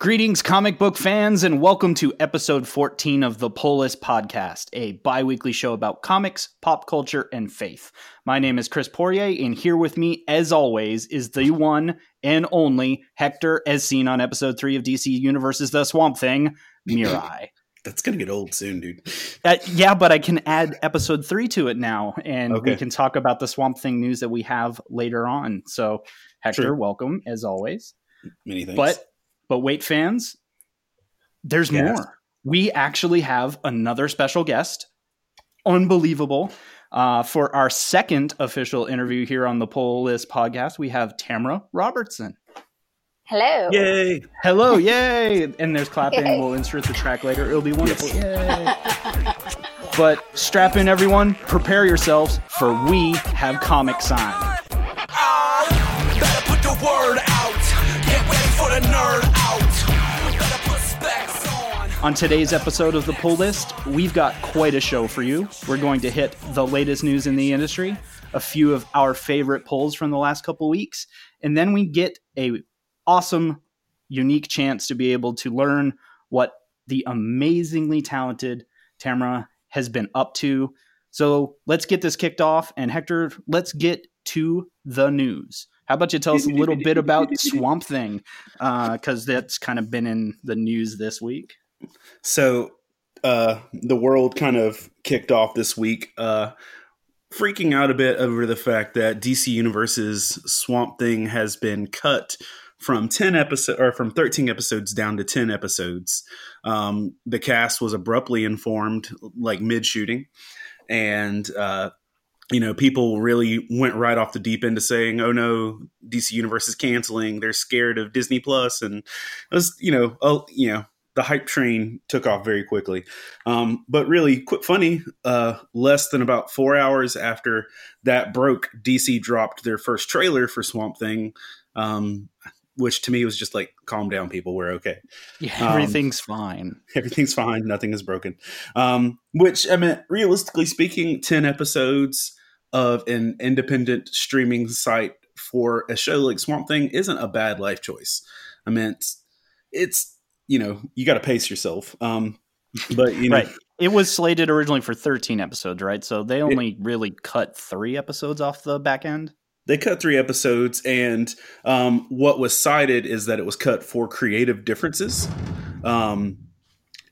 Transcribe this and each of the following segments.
Greetings, comic book fans, and welcome to episode 14 of the Pull List Podcast, a bi weekly show about comics, pop culture, and faith. My name is Chris Poirier, and here with me, as always, is the one and only Hector, as seen on episode 3 of DC Universe's The Swamp Thing, Mirai. That's gonna get old soon, dude. Uh, yeah, but I can add episode 3 to it now, and we can talk about the Swamp Thing news that we have later on. So, Hector, Sure. welcome, as always. Many things. But but wait, fans, there's Yes. more. We actually have another special guest. Unbelievable. Uh, for our second official interview here on the Pull List podcast, we have Tamara Robertson. Hello. yay! Hello, yay! And there's clapping. Yay. We'll insert the track later. It'll be wonderful. Yay! But strap in, everyone. Prepare yourselves for We Have Comic Sign. On. Today's episode of the Pull List, we've got quite a show for you. We're going to hit the latest news in the industry, a few of our favorite polls from the last couple weeks, and then we get a awesome, unique chance to be able to learn what the amazingly talented Tamara has been up to. So let's get this kicked off, and Hector, let's get to the news. How about you tell us a little bit about Swamp Thing, uh, because that's kind of been in the news this week. So, uh, the world kind of kicked off this week, uh, freaking out a bit over the fact that DC Universe's Swamp Thing has been cut from 10 episodes or from 13 episodes down to 10 episodes. Um, the cast was abruptly informed, like mid shooting, and uh, you know, people really went right off the deep end to saying, "Oh no, DC Universe is canceling. They're scared of Disney Plus," and it was, you know, oh, you know, the hype train took off very quickly. Um, but really, quick, funny, uh, less than about four hours after that broke, DC dropped their first trailer for Swamp Thing, um, which to me was just like, "Calm down, people. We're okay." Yeah, Um, everything's fine. everything's fine nothing is broken um which i mean realistically speaking 10 episodes of an independent streaming site for a show like swamp thing isn't a bad life choice i mean it's, it's you know you got to pace yourself um but you know Right. It was slated originally for 13 episodes, right? So they only really cut three episodes off the back end. they cut three episodes and um, what was cited is that it was cut for creative differences um,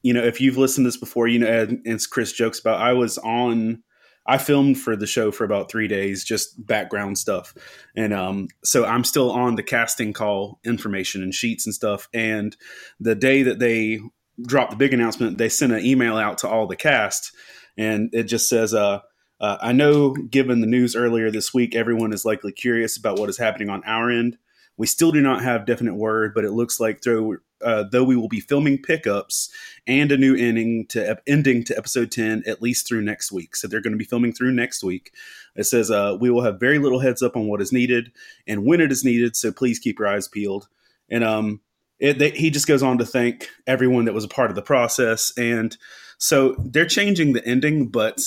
you know if you've listened to this before you know and, and chris jokes about i was on i filmed for the show for about three days just background stuff and um, so i'm still on the casting call information and sheets and stuff and the day that they dropped the big announcement they sent an email out to all the cast and it just says uh, uh, I know, given the news earlier this week, everyone is likely curious about what is happening on our end. We still do not have definite word, but it looks like though, uh, though we will be filming pickups and a new ending to ep- ending to episode ten at least through next week. So they're going to be filming through next week. It says uh, we will have very little heads up on what is needed and when it is needed. So please keep your eyes peeled. And um, it, they, he just goes on to thank everyone that was a part of the process. And so they're changing the ending, but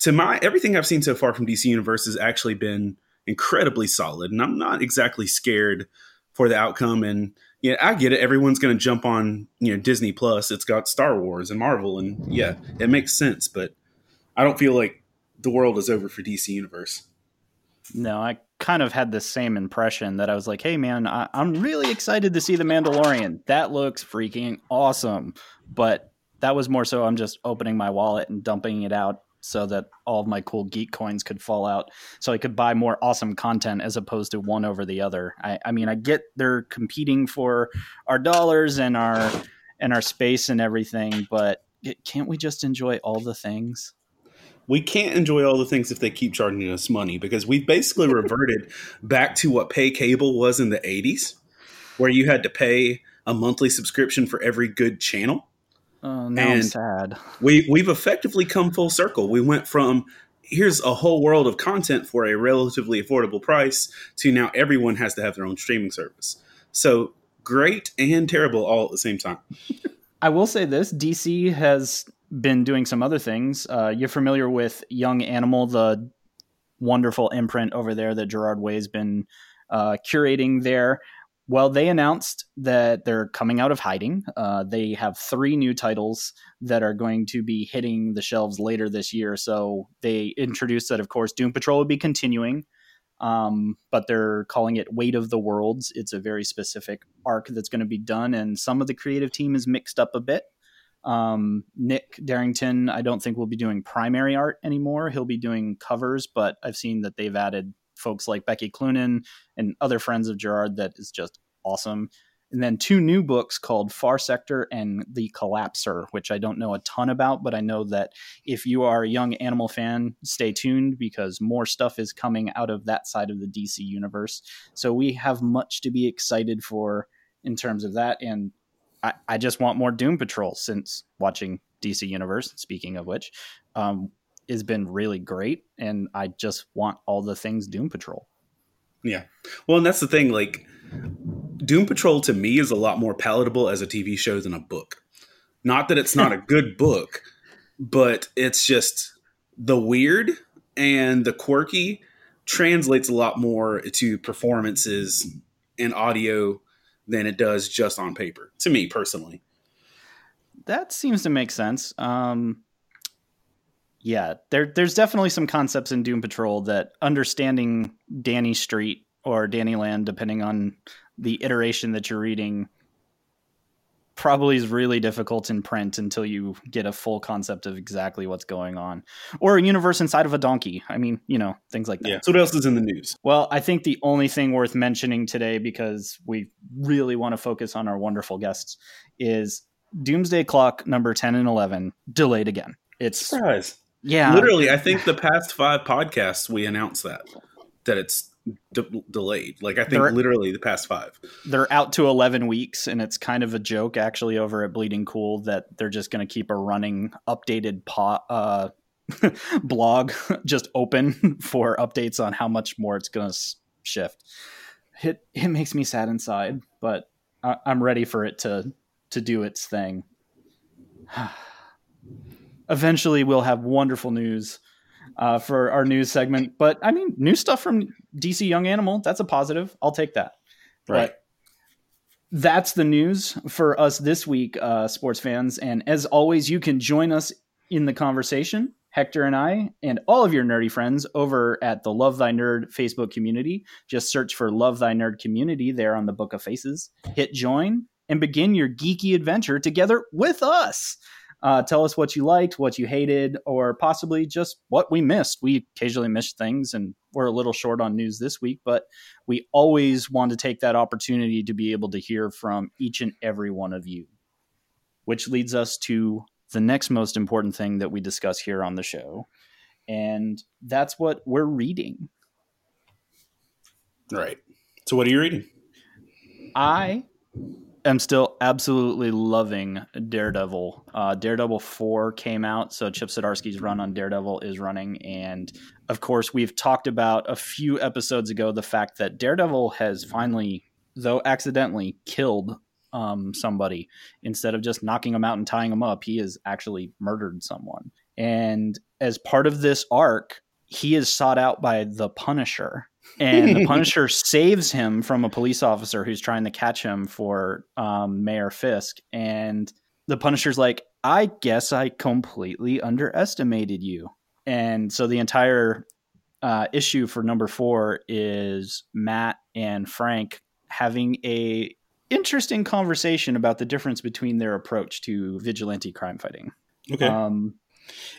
to my everything I've seen so far from DC Universe has actually been incredibly solid, and I'm not exactly scared for the outcome. And yeah, I get it. Everyone's going to jump on you know Disney Plus. It's got Star Wars and Marvel, and yeah, it makes sense. But I don't feel like the world is over for DC Universe. No, I kind of had the same impression that I was like, hey, man, I- I'm really excited to see The Mandalorian. That looks freaking awesome. But that was more so I'm just opening my wallet and dumping it out so that all of my cool geek coins could fall out so I could buy more awesome content as opposed to one over the other. I, I mean, I get they're competing for our dollars and our and our space and everything, but can't we just enjoy all the things? we can't enjoy all the things if they keep charging us money because we've basically reverted back to what pay cable was in the 80s where you had to pay a monthly subscription for every good channel Oh, now I'm And- sad. we we've effectively come full circle we went from here's a whole world of content for a relatively affordable price to now everyone has to have their own streaming service so great and terrible all at the same time I will say this: DC has been doing some other things. Uh, you're familiar with Young Animal, the wonderful imprint over there that Gerard Way's been uh, curating there. Well, they announced that they're coming out of hiding. Uh, they have three new titles that are going to be hitting the shelves later this year. So they introduced that, of course, Doom Patrol will be continuing, um, but they're calling it Weight of the Worlds. It's a very specific arc that's going to be done, and some of the creative team is mixed up a bit. Um, Nick Derington, I don't think will be doing primary art anymore. He'll be doing covers, but I've seen that they've added folks like Becky Cloonan and other friends of Gerard that is just awesome. And then two new books called Far Sector and The Collapser, which I don't know a ton about, but I know that if you are a young animal fan, stay tuned because more stuff is coming out of that side of the DC universe. So we have much to be excited for in terms of that. And I, I just want more Doom Patrol since watching DC Universe, speaking of which, um, has been really great. And I just want all the things Doom Patrol. Yeah. Well, and that's the thing. Like, Doom Patrol to me is a lot more palatable as a TV show than a book. Not that it's not a good book, but it's just the weird and the quirky translates a lot more to performances and audio than it does just on paper, to me personally. That seems to make sense. Um, yeah, there, there's definitely some concepts in Doom Patrol that understanding Danny Street or Danny Land, depending on the iteration that you're reading, probably is really difficult in print until you get a full concept of exactly what's going on. Or a universe inside of a donkey. I mean, you know, things like that. Yeah. So what else is in the news? Well, I think the only thing worth mentioning today, because we really want to focus on our wonderful guests, is Doomsday Clock number 10 and 11 delayed again. It's Surprise. Yeah, Literally, I think the past five podcasts we announced that that it's de- delayed. Like I think They're- literally the past five. they're out to 11 weeks and it's kind of a joke actually over at bleeding cool that they're just going to keep a running updated po- uh, blog just open for updates on how much more it's going to s- shift it, it makes me sad inside but I, i'm ready for it to to do its thing eventually we'll have wonderful news uh, for our news segment but i mean new stuff from dc young animal that's a positive i'll take that But that's the news for us this week, uh, sports fans. And as always, you can join us in the conversation, Hector and I, and all of your nerdy friends over at the Love Thy Nerd Facebook community. Just search for Love Thy Nerd Community there on the Book of Faces. Hit join and begin your geeky adventure together with us. Uh, tell us what you liked, what you hated, or possibly just what we missed. We occasionally miss things, and we're a little short on news this week, but we always want to take that opportunity to be able to hear from each and every one of you. Which leads us to the next most important thing that we discuss here on the show. And that's what we're reading. Right. So what are you reading? I am still absolutely loving Daredevil. Uh, Daredevil 4 came out, so Chip Zdarsky's run on Daredevil is running. And of course, we've talked about a few episodes ago the fact that Daredevil has finally, though accidentally, killed um, somebody. Instead of just knocking him out and tying him up, he has actually murdered someone. And as part of this arc, he is sought out by the Punisher and the Punisher saves him from a police officer who's trying to catch him for um, Mayor Fisk. And the Punisher's like, I guess I completely underestimated you. And so the entire uh, issue for number four is Matt and Frank having a interesting conversation about the difference between their approach to vigilante crime fighting. Okay. Um,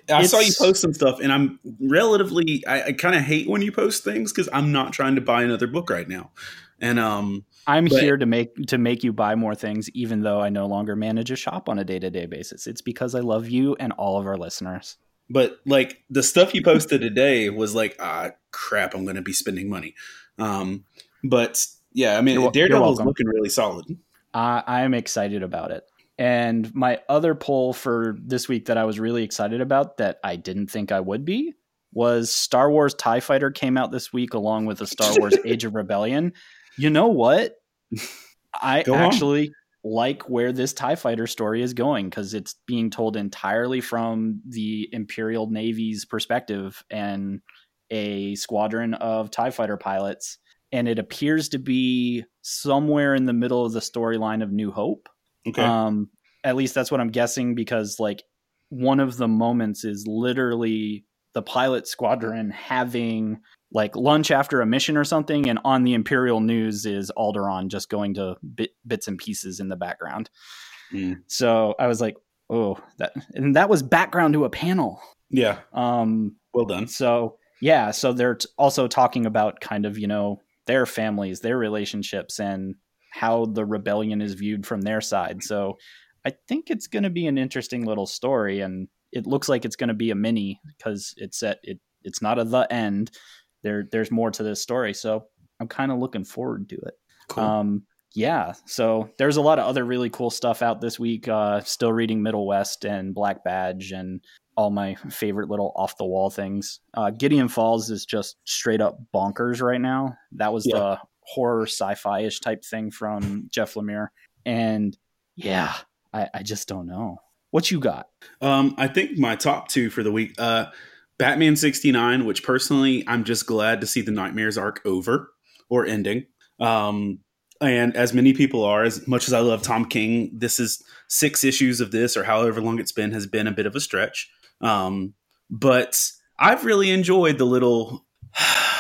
I saw you post some stuff, and I'm relatively. I, I kind of hate when you post things because I'm not trying to buy another book right now, and um, I'm But- here to make to make you buy more things, even though I no longer manage a shop on a day to day basis. It's because I love you and all of our listeners. but like the stuff you posted today was like, ah, crap, I'm going to be spending money. Um, but yeah, I mean, You're wel- you're Daredevil's looking really solid. I I am excited about it. And my other poll for this week that I was really excited about that I didn't think I would be was Star Wars TIE Fighter came out this week along with the Star Wars Age of Rebellion. You know what? I Go on. actually like where this TIE Fighter story is going because it's being told entirely from the Imperial Navy's perspective and a squadron of TIE Fighter pilots. and it appears to be somewhere in the middle of the storyline of New Hope. Okay. Um, at least that's what I'm guessing because like one of the moments is literally the pilot squadron having like lunch after a mission or something, and on the Imperial news is Alderaan just going to bit, bits and pieces in the background. Mm. So I was like, oh, that and that was background to a panel. yeah. Um, Well done. so yeah, so they're t- also talking about kind of you know their families, their relationships, and how the rebellion is viewed from their side. So I think it's going to be an interesting little story, and it looks like it's going to be a mini because it's at it. It's not a the end. There, there's more to this story, so I'm kind of looking forward to it. Cool. Um, yeah, so there's a lot of other really cool stuff out this week. Uh, still reading Middle West and Black Badge and all my favorite little off the wall things. Uh, Gideon Falls is just straight up bonkers right now. That was Yeah. the horror sci-fi ish type thing from Jeff Lemire, and yeah, I, I just don't know what you got. Um, I think my top two for the week, uh, Batman sixty nine, which personally I'm just glad to see the Nightmares arc over or ending. Um, and as many people are, as much as I love Tom King, this is six issues of this or however long it's been has been a bit of a stretch. Um, but I've really enjoyed the little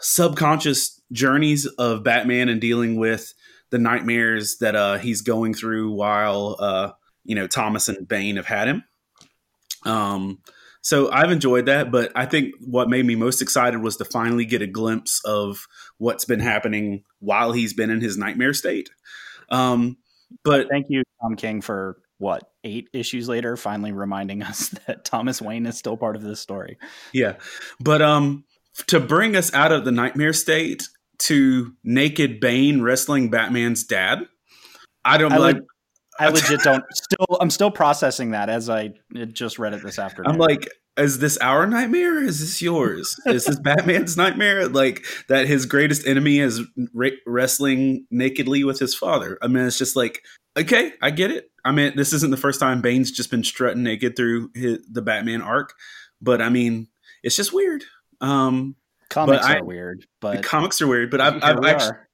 subconscious journeys of Batman and dealing with the nightmares that uh, he's going through while uh, you know Thomas and Bane have had him. Um, so I've enjoyed that, but I think what made me most excited was to finally get a glimpse of what's been happening while he's been in his nightmare state. Um, but Thank you, Tom King, for what eight issues later finally reminding us that Thomas Wayne is still part of this story. yeah, but um, to bring us out of the nightmare state to naked Bane wrestling Batman's dad, I don't I like. would- I legit don't still I'm still processing that as I just read it this afternoon. I'm like, is this our nightmare? Is this yours? is this Batman's nightmare? Like that his greatest enemy is re- wrestling nakedly with his father. I mean, it's just like, okay, I get it. I mean, this isn't the first time Bane's just been strutting naked through his, the Batman arc, but I mean, it's just weird. Um, comics but I- are weird, the but comics are weird, but I've, I've actually, are.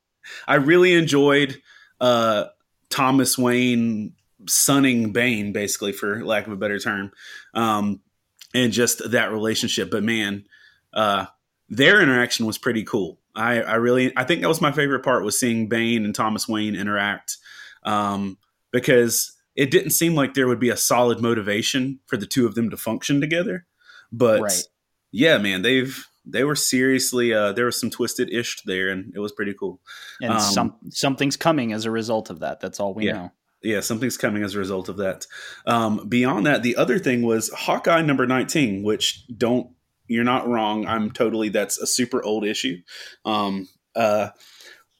I really enjoyed uh, Thomas Wayne sunning Bane, basically, for lack of a better term, um, and just that relationship. But man, uh, their interaction was pretty cool. I, I really, I think that was my favorite part was seeing Bane and Thomas Wayne interact um, because it didn't seem like there would be a solid motivation for the two of them to function together. But Right. Yeah, man, they've they were seriously uh, there was some twisted ish there, and it was pretty cool. and um, some something's coming as a result of that. That's all we Yeah. know. yeah, something's coming as a result of that. Um, beyond that, the other thing was Hawkeye number 19, which don't, you're not wrong. I'm totally, that's a super old issue. Um, uh,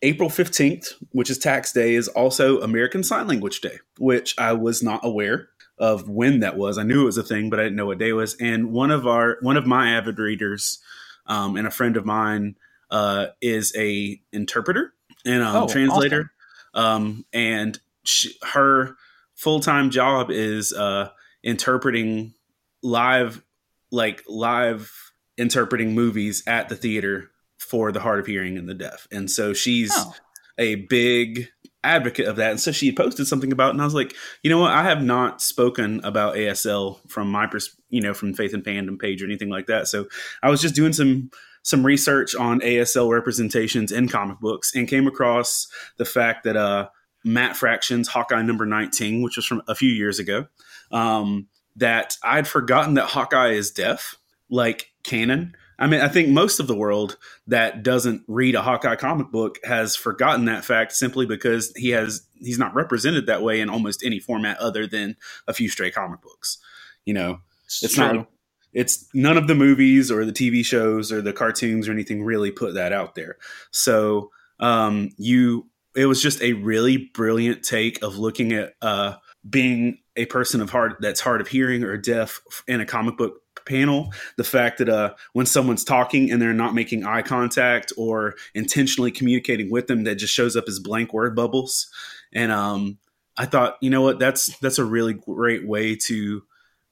April 15th, which is tax day, is also American Sign Language Day, which I was not aware of when that was. I knew it was a thing, but I didn't know what day it was. And one of our, one of my avid readers, um, and a friend of mine, uh, is a interpreter and um, Oh, translator. Um, and she, her full time job is uh, interpreting live, like live interpreting movies at the theater for the hard of hearing and the deaf. And so she's Oh, a big advocate of that. And so she posted something about, and I was like, you know what? I have not spoken about ASL from my you know, from Faith and Fandom page or anything like that. So I was just doing some some research on ASL representations in comic books and came across the fact that uh, Matt Fraction's Hawkeye number 19, which was from a few years ago, um, that I'd forgotten that Hawkeye is deaf, like canon. I mean, I think most of the world that doesn't read a Hawkeye comic book has forgotten that fact simply because he has he's not represented that way in almost any format other than a few stray comic books. You know, it's true. not it's none of the movies or the TV shows or the cartoons or anything really put that out there. So um, you, it was just a really brilliant take of looking at uh, being a person of hard that's hard of hearing or deaf in a comic book panel. The fact that uh, when someone's talking and they're not making eye contact or intentionally communicating with them, that just shows up as blank word bubbles. And um, I thought, you know what, that's that's a really great way to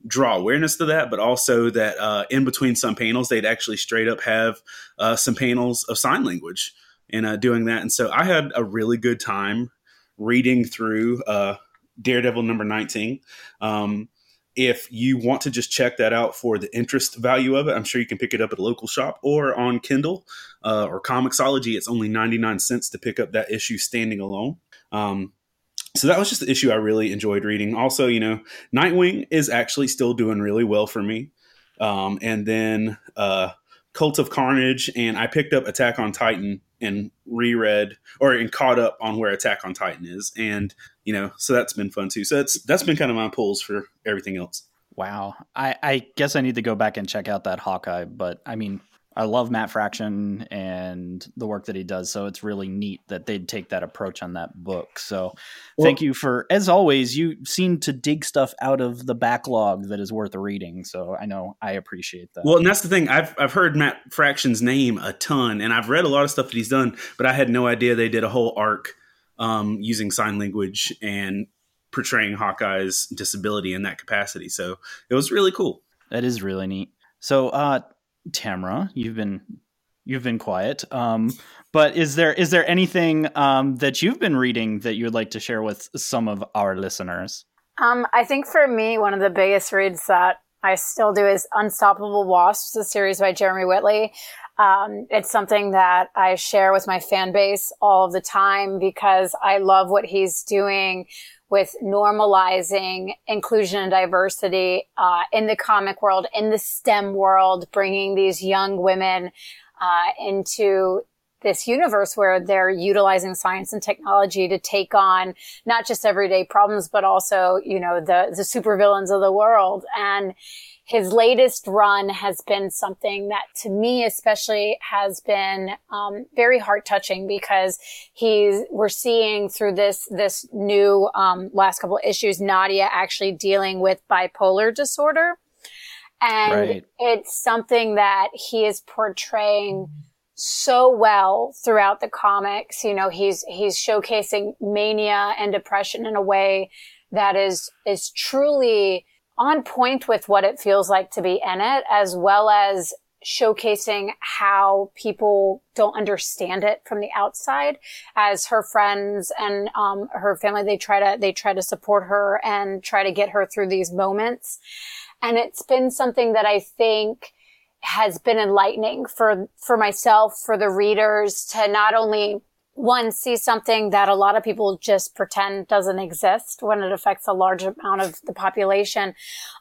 draw awareness to that, but also that uh, in between some panels, they'd actually straight up have uh, some panels of sign language. and uh, doing that. And so I had a really good time reading through uh, Daredevil number 19. Um, if you want to just check that out for the interest value of it, I'm sure you can pick it up at a local shop or on Kindle uh, or Comixology. It's only 99 cents to pick up that issue standing alone. Um, so that was just the issue I really enjoyed reading. Also, you know, Nightwing is actually still doing really well for me. Um, and then uh, Cult of Carnage, and I picked up Attack on Titan and reread or and caught up on where Attack on Titan is, and you know, so that's been fun too. So that's that's been kind of my pulls for everything else. Wow, I, I guess I need to go back and check out that Hawkeye, but I mean, I love Matt Fraction and the work that he does. So it's really neat that they'd take that approach on that book. So well, thank you for, as always, you seem to dig stuff out of the backlog that is worth reading. So I know I appreciate that. Well, and that's the thing. I've, I've heard Matt Fraction's name a ton and I've read a lot of stuff that he's done, but I had no idea they did a whole arc um, using sign language and portraying Hawkeye's disability in that capacity. So it was really cool. That is really neat. So, uh, Tamara, you've been you've been quiet. Um, but is there is there anything um, that you've been reading that you would like to share with some of our listeners? Um, I think for me, one of the biggest reads that I still do is Unstoppable Wasps, a series by Jeremy Whitley. Um, it's something that I share with my fan base all of the time because I love what he's doing with normalizing inclusion and diversity uh, in the comic world, in the STEM world, bringing these young women uh, into this universe where they're utilizing science and technology to take on not just everyday problems, but also, you know, the, the supervillains of the world. And his latest run has been something that to me especially has been um, very heart touching because he's we're seeing through this this new um, last couple of issues nadia actually dealing with bipolar disorder and right. it's something that he is portraying so well throughout the comics you know he's he's showcasing mania and depression in a way that is is truly on point with what it feels like to be in it, as well as showcasing how people don't understand it from the outside. As her friends and um, her family they try to they try to support her and try to get her through these moments. And it's been something that i think has been enlightening for for myself for the readers to not only one see something that a lot of people just pretend doesn't exist when it affects a large amount of the population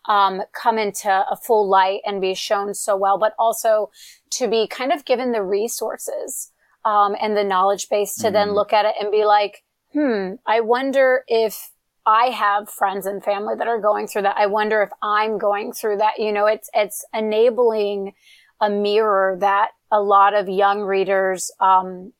um, come into a full light and be shown so well but also to be kind of given the resources um, and the knowledge base to mm. then look at it and be like hmm i wonder if I have friends and family that are going through that. I wonder if I'm going through that. You know, it's, it's enabling a mirror that a lot of young readers, um,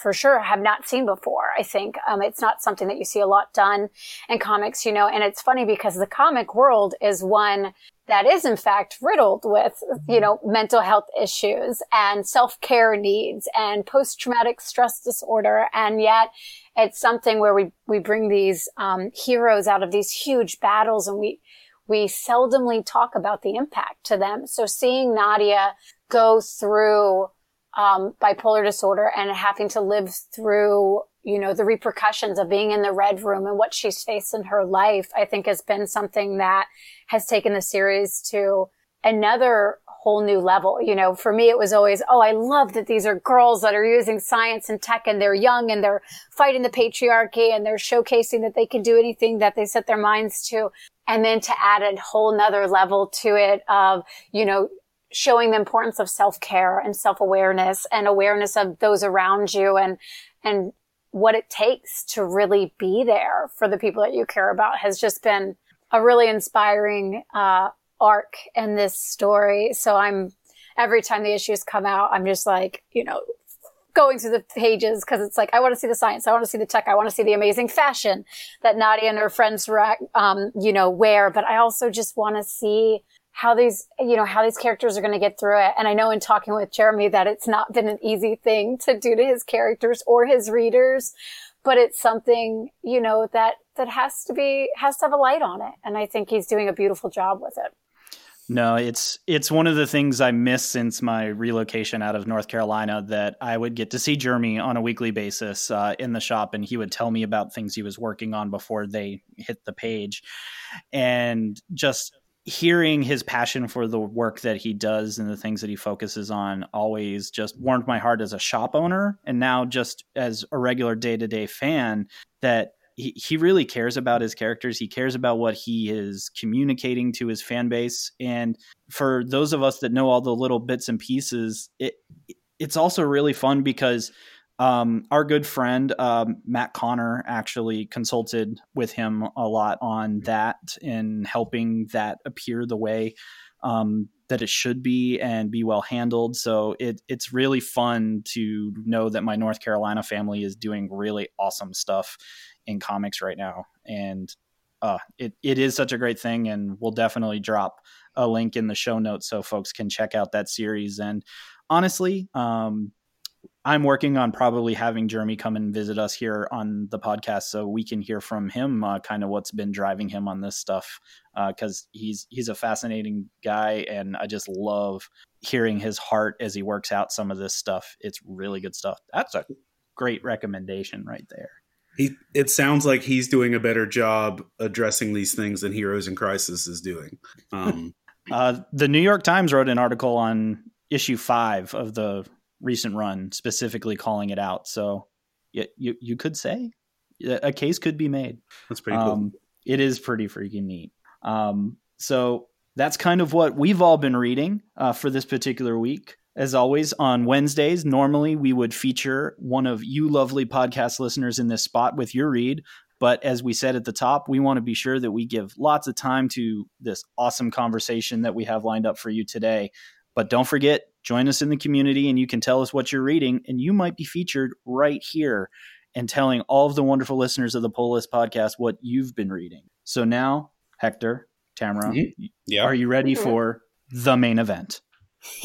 for sure have not seen before. I think um, it's not something that you see a lot done in comics, you know. And it's funny because the comic world is one that is in fact riddled with, you know, mental health issues and self care needs and post traumatic stress disorder, and yet it's something where we we bring these um, heroes out of these huge battles, and we we seldomly talk about the impact to them. So seeing Nadia go through um, bipolar disorder and having to live through, you know, the repercussions of being in the red room and what she's faced in her life, I think has been something that has taken the series to another whole new level. You know, for me, it was always, oh, I love that these are girls that are using science and tech and they're young and they're fighting the patriarchy and they're showcasing that they can do anything that they set their minds to. And then to add a whole nother level to it of, you know, showing the importance of self-care and self-awareness and awareness of those around you and and what it takes to really be there for the people that you care about has just been a really inspiring uh, arc in this story. So I'm every time the issues come out, I'm just like, you know, going through the pages because it's like I want to see the science, I want to see the tech, I want to see the amazing fashion that Nadia and her friends, um, you know, wear. But I also just want to see how these, you know, how these characters are going to get through it. And I know in talking with Jeremy that it's not been an easy thing to do to his characters or his readers, but it's something, you know, that, that has to be, has to have a light on it. And I think he's doing a beautiful job with it. No, it's it's one of the things I miss since my relocation out of North Carolina that I would get to see Jeremy on a weekly basis uh, in the shop, and he would tell me about things he was working on before they hit the page, and just hearing his passion for the work that he does and the things that he focuses on always just warmed my heart as a shop owner and now just as a regular day-to-day fan that he, he really cares about his characters. He cares about what he is communicating to his fan base. And for those of us that know all the little bits and pieces it it's also really fun because um, our good friend um, Matt Connor actually consulted with him a lot on that in helping that appear the way um, that it should be and be well handled. So it, it's really fun to know that my North Carolina family is doing really awesome stuff in comics right now, and uh, it it is such a great thing. And we'll definitely drop a link in the show notes so folks can check out that series. And honestly, um, I'm working on probably having Jeremy come and visit us here on the podcast so we can hear from him uh, kind of what's been driving him on this stuff because uh, he's he's a fascinating guy and I just love hearing his heart as he works out some of this stuff. It's really good stuff. That's a great recommendation right there. He it sounds like he's doing a better job addressing these things than Heroes in Crisis is doing. Um, uh, the New York Times wrote an article on issue five of the recent run specifically calling it out. So you, you, you could say a case could be made. That's pretty cool. Um, it is pretty freaking neat. Um, so that's kind of what we've all been reading uh, for this particular week. As always, on Wednesdays, normally we would feature one of you lovely podcast listeners in this spot with your read. But as we said at the top, we want to be sure that we give lots of time to this awesome conversation that we have lined up for you today. But don't forget, join us in the community and you can tell us what you're reading, and you might be featured right here and telling all of the wonderful listeners of the Pull List podcast what you've been reading. So now, Hector, Tamara, mm-hmm. yeah. are you ready mm-hmm. for the main event?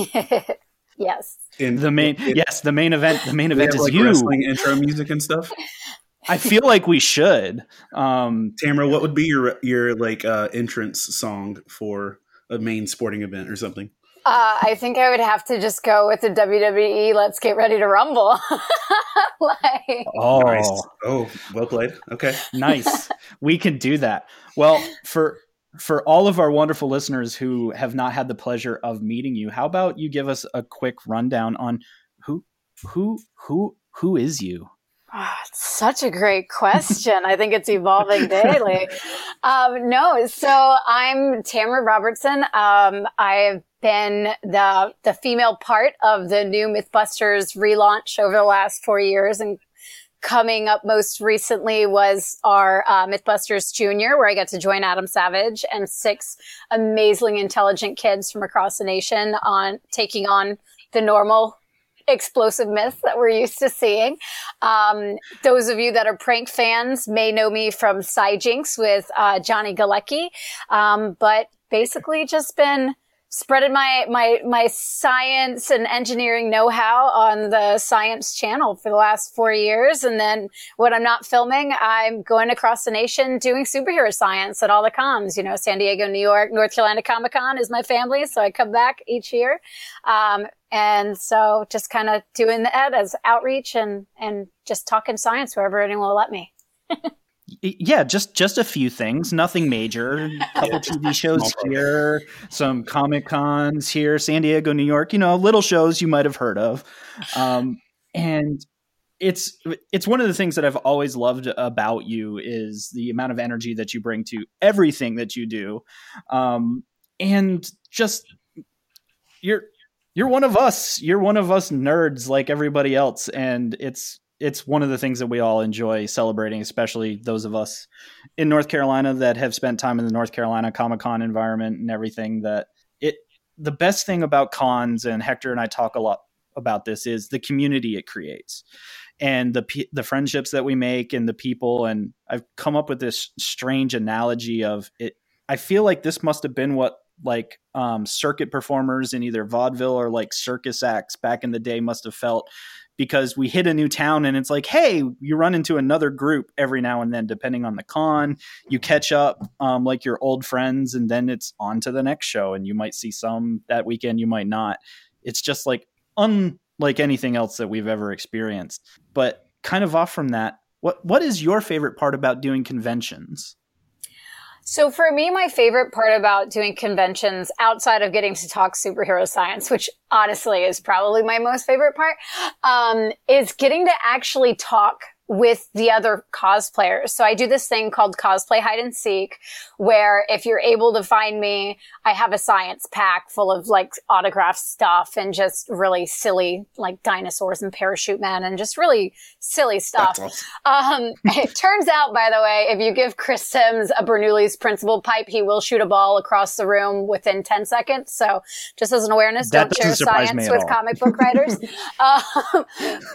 yes. In, the main, in, yes, the main event. The main event is like you. Wrestling intro music and stuff. I feel like we should. Um, Tamara, what would be your your like uh, entrance song for a main sporting event or something? Uh, I think I would have to just go with the WWE. Let's get ready to rumble. like, oh, nice. oh, well played. Okay, nice. we can do that. Well, for for all of our wonderful listeners who have not had the pleasure of meeting you, how about you give us a quick rundown on who who who who is you? Oh, such a great question. I think it's evolving daily. Um, no, so I'm Tamara Robertson. Um, I've been the the female part of the new MythBusters relaunch over the last four years, and coming up most recently was our uh, MythBusters Junior, where I got to join Adam Savage and six amazingly intelligent kids from across the nation on taking on the normal explosive myths that we're used to seeing. Um, those of you that are prank fans may know me from Jinx with uh, Johnny Galecki, um, but basically just been spreading my my my science and engineering know-how on the science channel for the last four years. And then when i'm not filming i'm going across the nation doing superhero science at all the cons you know san diego new york north carolina comic-con is my family so i come back each year. Um, and so just kind of doing that as outreach and and just talking science wherever anyone will let me yeah just just a few things nothing major. A couple tv shows here some comic cons here san diego new york you know little shows you might have heard of. Um, and it's it's one of the things that i've always loved about you is the amount of energy that you bring to everything that you do. Um, and just you're you're one of us. You're one of us nerds like everybody else. And it's it's one of the things that we all enjoy celebrating, especially those of us in North Carolina that have spent time in the North Carolina Comic Con environment and everything. That it the best thing about cons, and Hector and I talk a lot about this, is the community it creates and the the friendships that we make and the people. And I've come up with this strange analogy of it. I feel like this must have been what like um, circuit performers in either vaudeville or like circus acts back in the day must have felt because we hit a new town and it's like hey you run into another group every now and then depending on the con. You catch up um, like your old friends and then it's on to the next show and you might see some that weekend you might not. It's just like unlike anything else that we've ever experienced. But kind of off from that what what is your favorite part about doing conventions So for me, my favorite part about doing conventions outside of getting to talk superhero science, which honestly is probably my most favorite part, um, is getting to actually talk with the other cosplayers. So I do this thing called cosplay hide and seek, where if you're able to find me, I have a science pack full of like autograph stuff and just really silly like dinosaurs and parachute men and just really silly stuff. Awesome. Um, it turns out, by the way, if you give Chris Sims a Bernoulli's principle pipe, he will shoot a ball across the room within 10 seconds. So just as an awareness, That don't share doesn't surprise me science with all. comic book writers. um,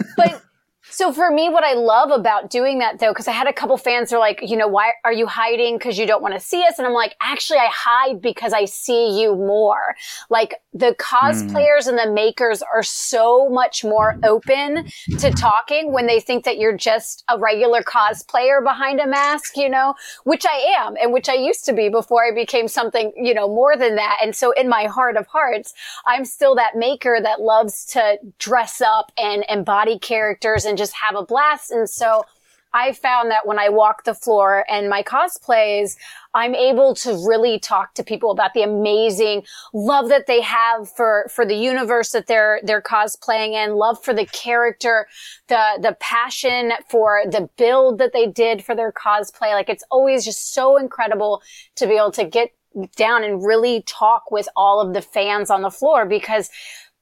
but so for me, what I love about doing that though, because I had a couple fans are like, you know, why are you hiding? Because you don't want to see us. And I'm like, actually, I hide because I see you more. Like the hmm. cosplayers and the makers are so much more open to talking when they think that you're just a regular cosplayer behind a mask, you know, which I am and which I used to be before I became something, you know, more than that. And so in my heart of hearts, I'm still that maker that loves to dress up and embody characters and just have a blast. And so I found that when I walk the floor and my cosplays, I'm able to really talk to people about the amazing love that they have for, for the universe that they're, they're cosplaying in, love for the character, the, the passion for the build that they did for their cosplay. Like it's always just so incredible to be able to get down and really talk with all of the fans on the floor because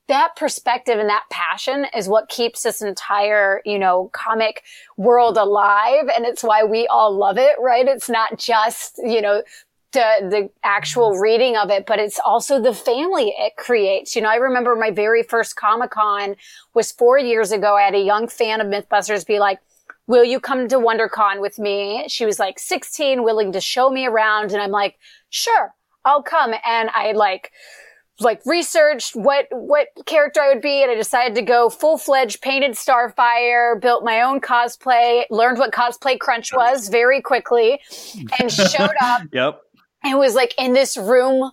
that perspective and that passion is what keeps this entire, you know, comic world alive. And it's why we all love it, right? It's not just, you know, the, the actual reading of it, but it's also the family it creates. You know, I remember my very first Comic Con was four years ago. I had a young fan of Mythbusters be like, will you come to WonderCon with me? She was like 16, willing to show me around. And I'm like, sure, I'll come. And I like, like researched what what character I would be, and I decided to go full fledged painted Starfire. Built my own cosplay, learned what cosplay crunch was very quickly, and showed up yep and was like in this room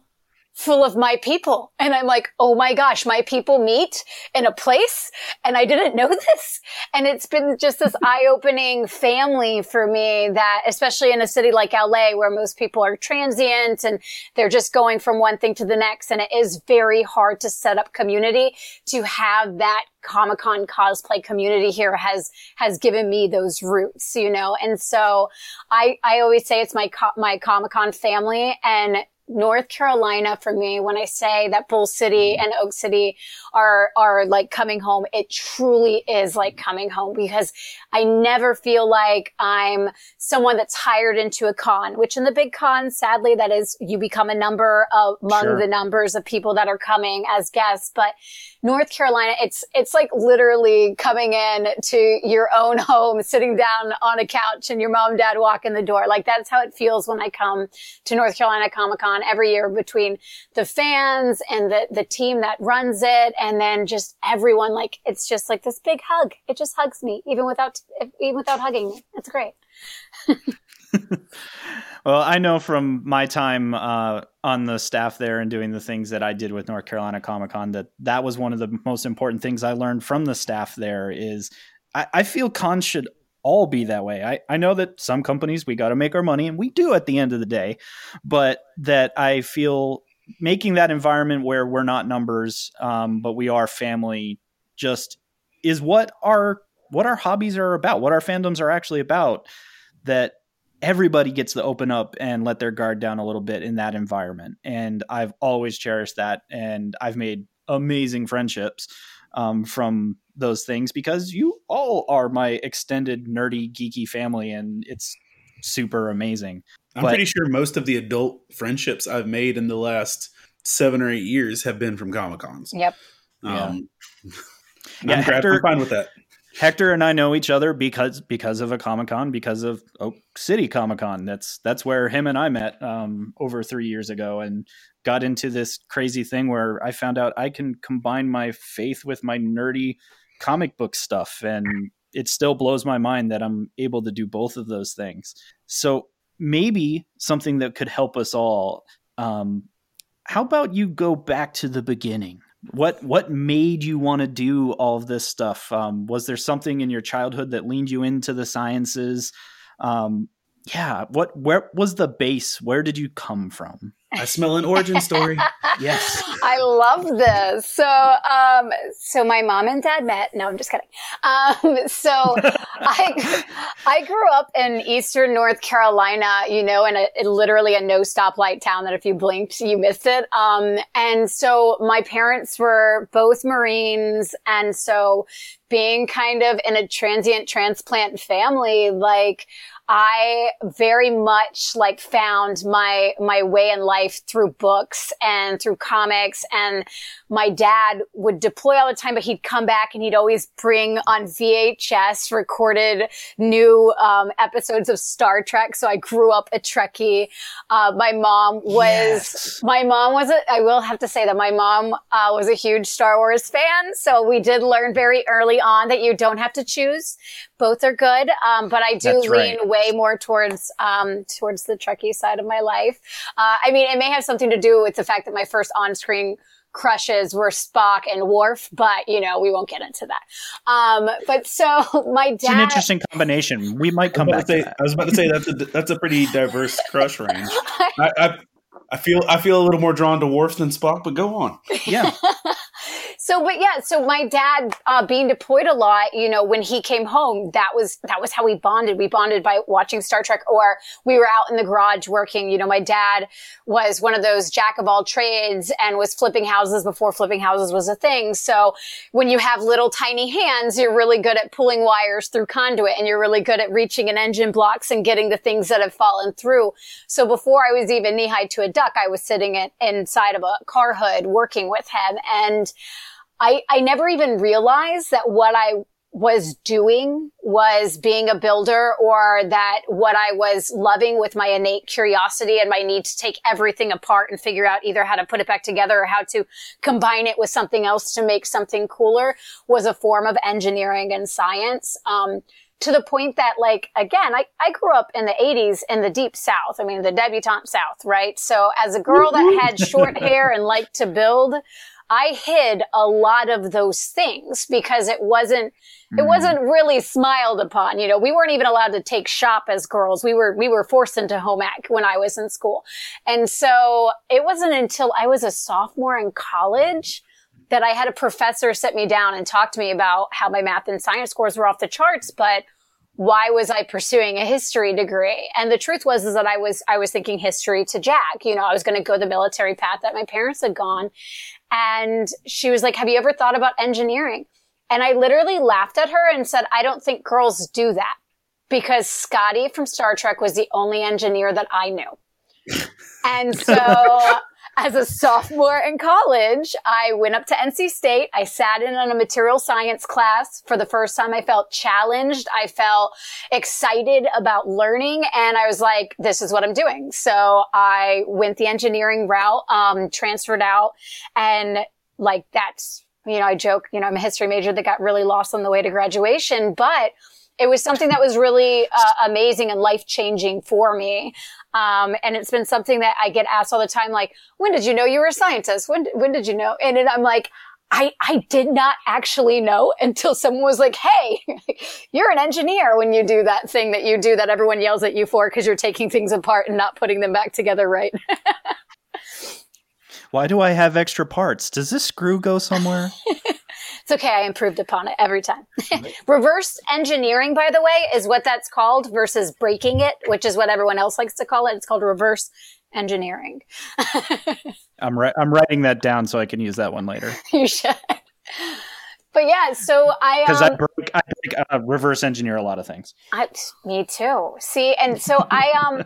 full of my people. And I'm like, oh my gosh, my people meet in a place and I didn't know this. And it's been just this eye opening family for me that, especially in a city like LA where most people are transient and they're just going from one thing to the next. And it is very hard to set up community to have that Comic Con cosplay community here has has given me those roots, you know. And so I I always say it's my co- my Comic Con family and North Carolina for me, when I say that Bull City mm-hmm. and Oak City are, are like coming home, it truly is like coming home because I never feel like I'm someone that's hired into a con, which in the big con, sadly, that is, you become a number of, among Sure. the numbers of people that are coming as guests. But North Carolina, it's, it's like literally coming in to your own home, sitting down on a couch and your mom and dad walk in the door. Like that's how it feels when I come to North Carolina Comic Con every year between the fans and the, the team that runs it. And then just everyone, like, it's just like this big hug. It just hugs me, even without, even without hugging me. It's great. Well, I know from my time uh, on the staff there and doing the things that I did with North Carolina Comic Con that that was one of the most important things I learned from the staff there is I, I feel cons should all be that way. I, I know that some companies we got to make our money and we do at the end of the day, but that I feel making that environment where we're not numbers, um, but we are family just is what our what our hobbies are about, what our fandoms are actually about. That everybody gets to open up and let their guard down a little bit in that environment. And I've always cherished that. And I've made amazing friendships um, from those things because you all are my extended nerdy, geeky family. And it's super amazing. I'm But- pretty sure most of the adult friendships I've made in the last seven or eight years have been from Comic Cons. Yep. Yeah. Um, Yeah, I'm, glad- Hector- I'm fine with that. Hector and I know each other because because of a Comic Con, because of Oak City Comic Con. That's that's where him and I met um, over three years ago, and got into this crazy thing where I found out I can combine my faith with my nerdy comic book stuff, and it still blows my mind that I'm able to do both of those things. So maybe something that could help us all. Um, how about you go back to the beginning? What what made you want to do all of this stuff? Um, was there something in your childhood that leaned you into the sciences? Um, yeah what where was the base? Where did you come from I smell an origin story. yes I love this. So, um, so my mom and dad met. No, I'm just kidding. Um, so I, I grew up in Eastern North Carolina, you know, in a, in literally a no stoplight town that if you blinked, you missed it. Um, and so my parents were both Marines. And so being kind of in a transient transplant family, like, I very much like found my, my way in life through books and through comics. And my dad would deploy all the time, but he'd come back and he'd always bring on VHS recorded new, um, episodes of Star Trek. So I grew up a Trekkie. Uh, my mom was, Yes. my mom was a, I will have to say that my mom, uh, was a huge Star Wars fan. So we did learn very early on that you don't have to choose. Both are good. Um, but I do That's lean right. way more towards, um, towards the Trekkie side of my life. Uh, I mean, it may have something to do with the fact that my first on-screen crushes were Spock and Worf, but you know, we won't get into that. Um, but so my dad. it's an interesting combination we might come back to to say, that I was about to say that's a that's a pretty diverse crush range. I, I I feel I feel a little more drawn to Worf than Spock, but go on. yeah So, but yeah, so my dad, uh, being deployed a lot, you know, when he came home, that was, that was how we bonded. We bonded by watching Star Trek or we were out in the garage working. You know, my dad was one of those jack of all trades and was flipping houses before flipping houses was a thing. So when you have little tiny hands, you're really good at pulling wires through conduit and you're really good at reaching an engine blocks and getting the things that have fallen through. So before I was even knee high to a duck, I was sitting in, inside of a car hood working with him and I, I never even realized that what I was doing was being a builder or that what I was loving with my innate curiosity and my need to take everything apart and figure out either how to put it back together or how to combine it with something else to make something cooler was a form of engineering and science. Um, to the point that like again I, I grew up in the 80s in the deep south i mean the debutante south right so as a girl that had short hair and liked to build i hid a lot of those things because it wasn't it mm. wasn't really smiled upon you know we weren't even allowed to take shop as girls we were we were forced into home ec when i was in school and so it wasn't until i was a sophomore in college that I had a professor sit me down and talk to me about how my math and science scores were off the charts, but why was I pursuing a history degree? And the truth was is that I was I was thinking history to JAG. You know, I was going to go the military path that my parents had gone. And she was like, "Have you ever thought about engineering?" And I literally laughed at her and said, "I don't think girls do that." Because Scotty from Star Trek was the only engineer that I knew. And so as a sophomore in college, I went up to NC State. I sat in on a material science class. For the first time, I felt challenged. I felt excited about learning and I was like, this is what I'm doing. So I went the engineering route, um, transferred out and like that's, you know, I joke, you know, I'm a history major that got really lost on the way to graduation, but it was something that was really uh, amazing and life changing for me. Um, and it's been something that I get asked all the time, like, when did you know you were a scientist? When, when did you know? And I'm like, I, I did not actually know until someone was like, Hey, you're an engineer when you do that thing that you do that everyone yells at you for because you're taking things apart and not putting them back together right. why do i have extra parts does this screw go somewhere It's okay. I improved upon it every time. Reverse engineering, by the way, is what that's called versus breaking it, which is what everyone else likes to call it. It's called reverse engineering. i'm ri- i'm writing that down so i can use that one later you should. But yeah, so I, because um, i break i break, uh, reverse engineer a lot of things I, me too. See, and so I, um,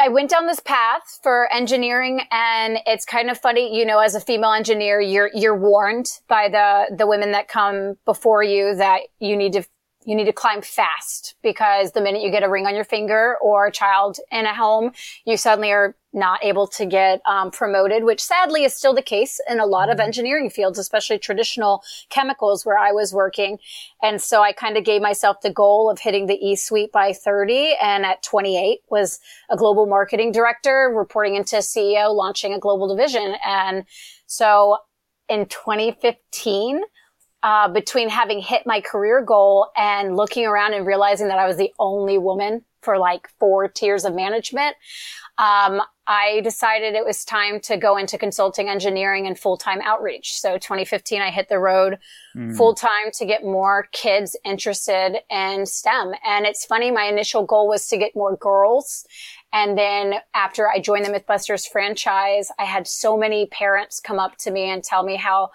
I went down this path for engineering and it's kind of funny, you know, as a female engineer, you're, you're warned by the, the women that come before you that you need to you need to climb fast because the minute you get a ring on your finger or a child in a home, you suddenly are not able to get um, promoted, which sadly is still the case in a lot of mm-hmm. engineering fields, especially traditional chemicals where I was working. And so I kind of gave myself the goal of hitting the E suite by 30. And at 28 was a global marketing director reporting into CEO, launching a global division. And so in 2015, uh, between having hit my career goal and looking around and realizing that I was the only woman for like four tiers of management, um, I decided it was time to go into consulting engineering and full-time outreach. So 2015, I hit the road mm. full-time to get more kids interested in STEM. And it's funny, my initial goal was to get more girls. And then after I joined the Mythbusters franchise, I had so many parents come up to me and tell me how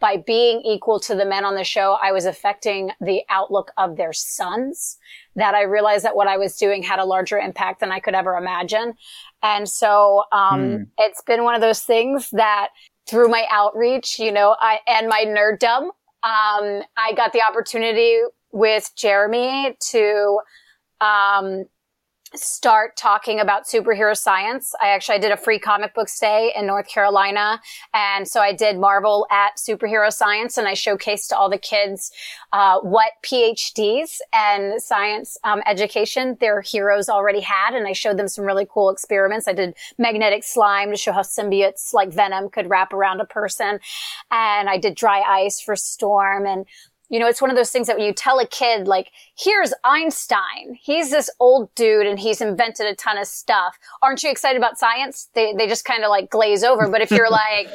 by being equal to the men on the show, I was affecting the outlook of their sons that I realized that what I was doing had a larger impact than I could ever imagine. And so, um, mm. it's been one of those things that through my outreach, you know, I, and my nerddom, um, I got the opportunity with Jeremy to, um, start talking about superhero science. I actually I did a free comic book stay in North Carolina, and so I did Marvel at superhero science, and I showcased to all the kids uh, what PhDs and science um, education their heroes already had, and I showed them some really cool experiments. I did magnetic slime to show how symbiotes like venom could wrap around a person, and I did dry ice for Storm and you know, it's one of those things that when you tell a kid, like, here's Einstein. He's this old dude and he's invented a ton of stuff. Aren't you excited about science? They, they just kind of like glaze over. But if you're like,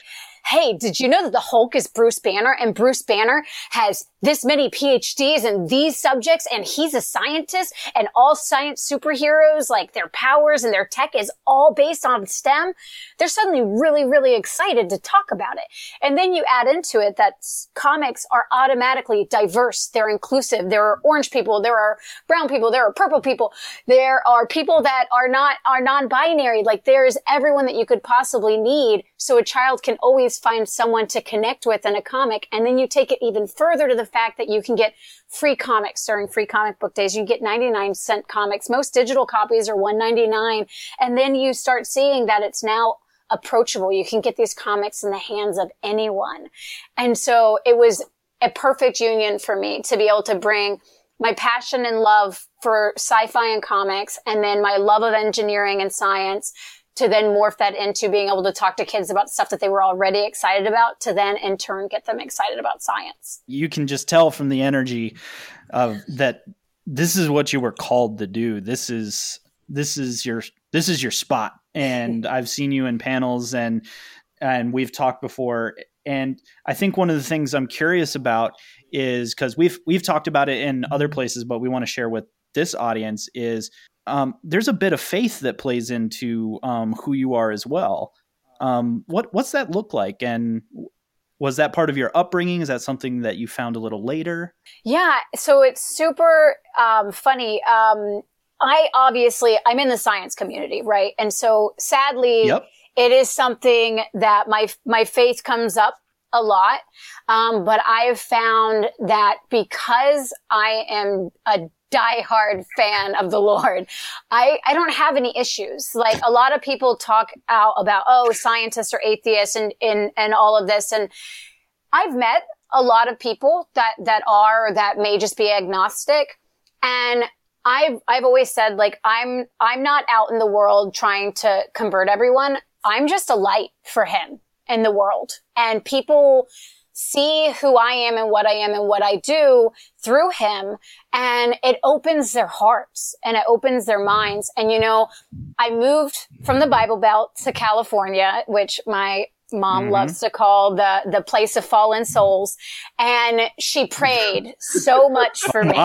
hey, did you know that the Hulk is Bruce Banner and Bruce Banner has this many PhDs in these subjects and he's a scientist and all science superheroes, like their powers and their tech is all based on STEM? They're suddenly really, really excited to talk about it. And then you add into it that comics are automatically diverse. They're inclusive. There are orange people. There are brown people. There are purple people. There are people that are not, are non-binary. Like there is everyone that you could possibly need. So a child can always find someone to connect with in a comic. And then you take it even further to the fact that you can get free comics during free comic book days. You get 99 cent comics. Most digital copies are 199. And then you start seeing that it's now approachable. You can get these comics in the hands of anyone. And so it was a perfect union for me to be able to bring my passion and love for sci-fi and comics and then my love of engineering and science to then morph that into being able to talk to kids about stuff that they were already excited about to then in turn get them excited about science. You can just tell from the energy of that this is what you were called to do. This is this is your this is your spot. And I've seen you in panels and and we've talked before and I think one of the things I'm curious about is cuz we've we've talked about it in other mm-hmm. places but we want to share with this audience is um, there's a bit of faith that plays into um, who you are as well. Um, what what's that look like, and was that part of your upbringing? Is that something that you found a little later? Yeah, so it's super um, funny. Um, I obviously I'm in the science community, right? And so sadly, yep. it is something that my my faith comes up a lot. Um, but I have found that because I am a diehard fan of the Lord. I, I don't have any issues. Like a lot of people talk out about, oh, scientists or atheists and, and, and all of this. And I've met a lot of people that, that are, that may just be agnostic. And I've, I've always said, like, I'm, I'm not out in the world trying to convert everyone. I'm just a light for him in the world. And people see who I am and what I am and what I do through him. And it opens their hearts and it opens their minds. And you know, I moved from the Bible Belt to California, which my mom mm-hmm. loves to call the the place of fallen souls and she prayed so much for me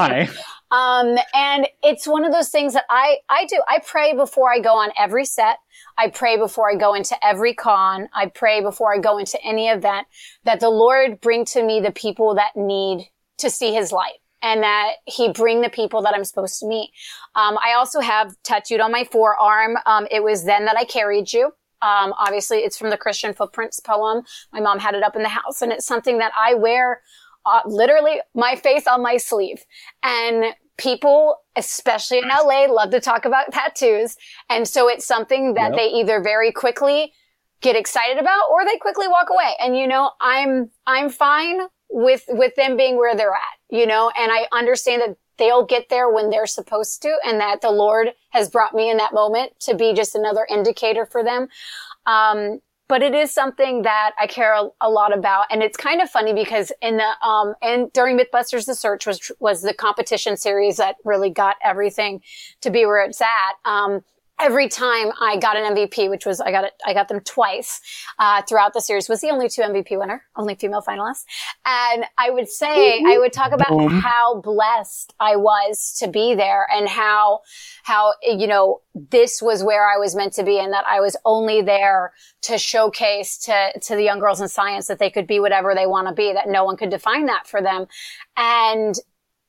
um and it's one of those things that i i do i pray before i go on every set I pray before I go into every con. I pray before I go into any event that the Lord bring to me the people that need to see his light. and that he bring the people that I'm supposed to meet. Um, I also have tattooed on my forearm. Um, it was then that I carried you. Um, obviously, it's from the Christian Footprints poem. My mom had it up in the house, and it's something that I wear uh, literally my face on my sleeve. And people, especially in LA, love to talk about tattoos. And so it's something that Yep. they either very quickly get excited about or they quickly walk away. And you know, I'm, I'm fine with, with them being where they're at, you know, and I understand that they'll get there when they're supposed to and that the Lord has brought me in that moment to be just another indicator for them. Um, but it is something that I care a, a lot about. And it's kind of funny because in the, um, and during Mythbusters, the search was, was the competition series that really got everything to be where it's at. Um, every time I got an MVP, which was I got it, I got them twice uh, throughout the series. Was the only two MVP winner, only female finalist, and I would say I would talk about Boom. how blessed I was to be there and how how you know this was where I was meant to be and that I was only there to showcase to to the young girls in science that they could be whatever they want to be, that no one could define that for them, and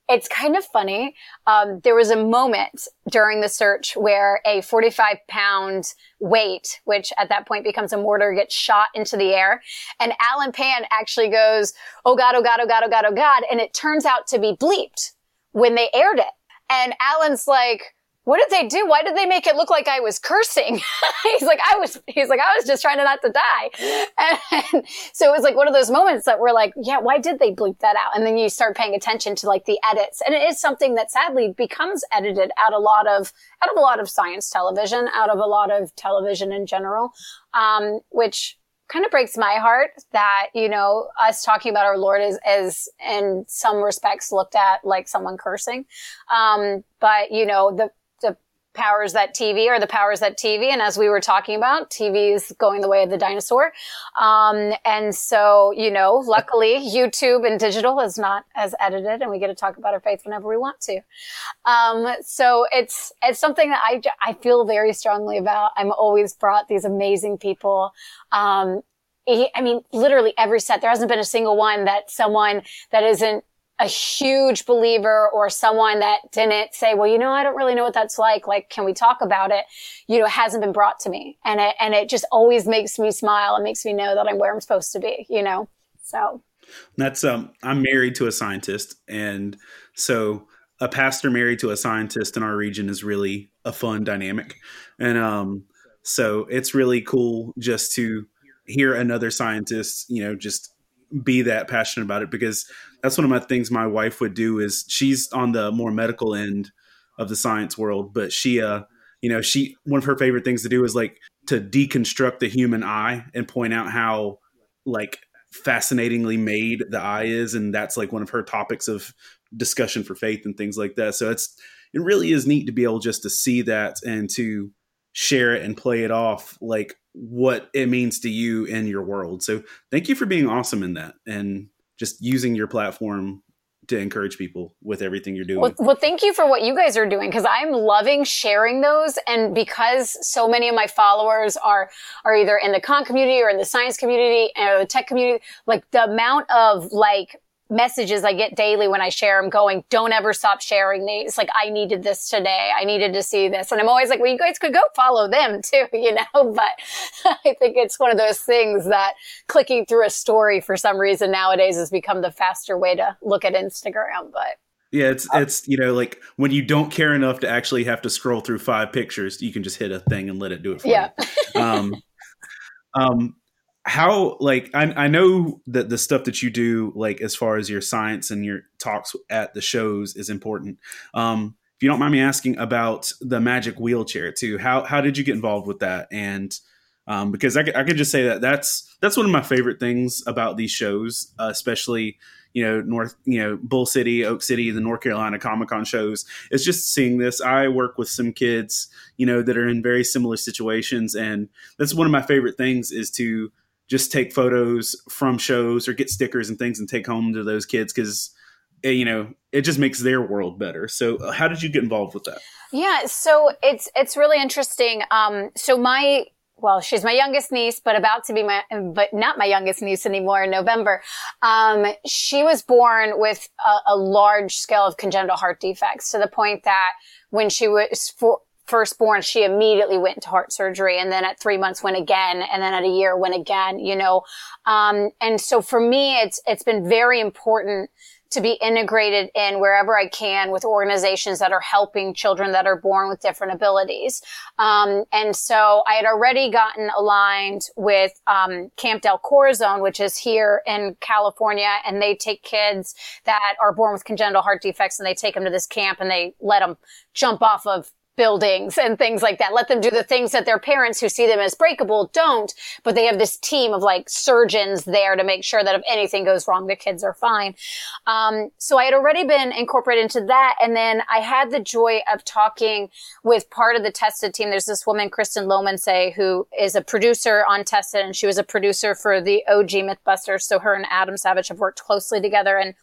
it's kind of funny. Um, there was a moment during the search where a 45 pound weight, which at that point becomes a mortar, gets shot into the air. And Allen Pan actually goes, Oh God, oh God, oh God, oh God, oh God. And it turns out to be bleeped when they aired it. And Allen's like, what did they do? Why did they make it look like I was cursing? he's like, I was, he's like, I was just trying to not to die. And so it was like one of those moments that we're like, yeah, why did they bleep that out? And then you start paying attention to like the edits. And it is something that sadly becomes edited out a lot of, out of a lot of science television, out of a lot of television in general. Um, which kind of breaks my heart that, you know, us talking about our Lord is, is in some respects looked at like someone cursing. Um, but you know, the, the powers that TV or the powers that TV. And as we were talking about, TV is going the way of the dinosaur. Um, and so, you know, luckily YouTube and digital is not as edited and we get to talk about our faith whenever we want to. Um, so it's, it's something that I, I feel very strongly about. I'm always brought these amazing people. Um, I mean, literally every set, there hasn't been a single one that someone that isn't a huge believer or someone that didn't say, well, you know, I don't really know what that's like. Like, can we talk about it? You know, hasn't been brought to me. And it, and it just always makes me smile and makes me know that I'm where I'm supposed to be, you know? So That's um I'm married to a scientist and so a pastor married to a scientist in our region is really a fun dynamic. And um so it's really cool just to hear another scientist, you know, just be that passionate about it because that's one of my things my wife would do is she's on the more medical end of the science world, but she uh you know, she one of her favorite things to do is like to deconstruct the human eye and point out how like fascinatingly made the eye is and that's like one of her topics of discussion for faith and things like that. So it's it really is neat to be able just to see that and to share it and play it off like what it means to you and your world. So thank you for being awesome in that and just using your platform to encourage people with everything you're doing. Well, well, thank you for what you guys are doing because I'm loving sharing those, and because so many of my followers are are either in the con community or in the science community or the tech community, like the amount of like messages I get daily when I share them going, don't ever stop sharing these. Like, I needed this today. I needed to see this. And I'm always like, well, you guys could go follow them too, you know, but I think it's one of those things that clicking through a story for some reason nowadays has become the faster way to look at Instagram. But yeah it's it's you know like when you don't care enough to actually have to scroll through five pictures you can just hit a thing and let it do it for yeah. you um, um, how like I, I know that the stuff that you do like as far as your science and your talks at the shows is important. Um, if you don't mind me asking about the magic wheelchair too how how did you get involved with that? And um, because I I could just say that that's that's one of my favorite things about these shows uh, especially you know north you know bull city oak city the north carolina comic-con shows. It's just seeing this. I work with some kids you know that are in very similar situations and that's one of my favorite things is to just take photos from shows or get stickers and things and take home to those kids because you know it just makes their world better so how did you get involved with that Yeah, so it's it's really interesting. Um, so my well, she's my youngest niece, but about to be my, but not my youngest niece anymore in November. Um, she was born with a, a, large scale of congenital heart defects to the point that when she was for, first born, she immediately went into heart surgery. And then at three months went again. And then at a year went again, you know. Um, and so for me, it's, it's been very important to be integrated in wherever I can with organizations that are helping children that are born with different abilities. Um, and so I had already gotten aligned with um, Camp Del Corazon, which is here in California, and they take kids that are born with congenital heart defects and they take them to this camp and they let them jump off of buildings and things like that. Let them do the things that their parents who see them as breakable don't, but they have this team of like surgeons there to make sure that if anything goes wrong, the kids are fine. Um, so I had already been incorporated into that. And then I had the joy of talking with part of the tested team. There's this woman, Kristen Lomansay, who is a producer on Tested and she was a producer for the OG Mythbusters. So her and Adam Savage have worked closely together and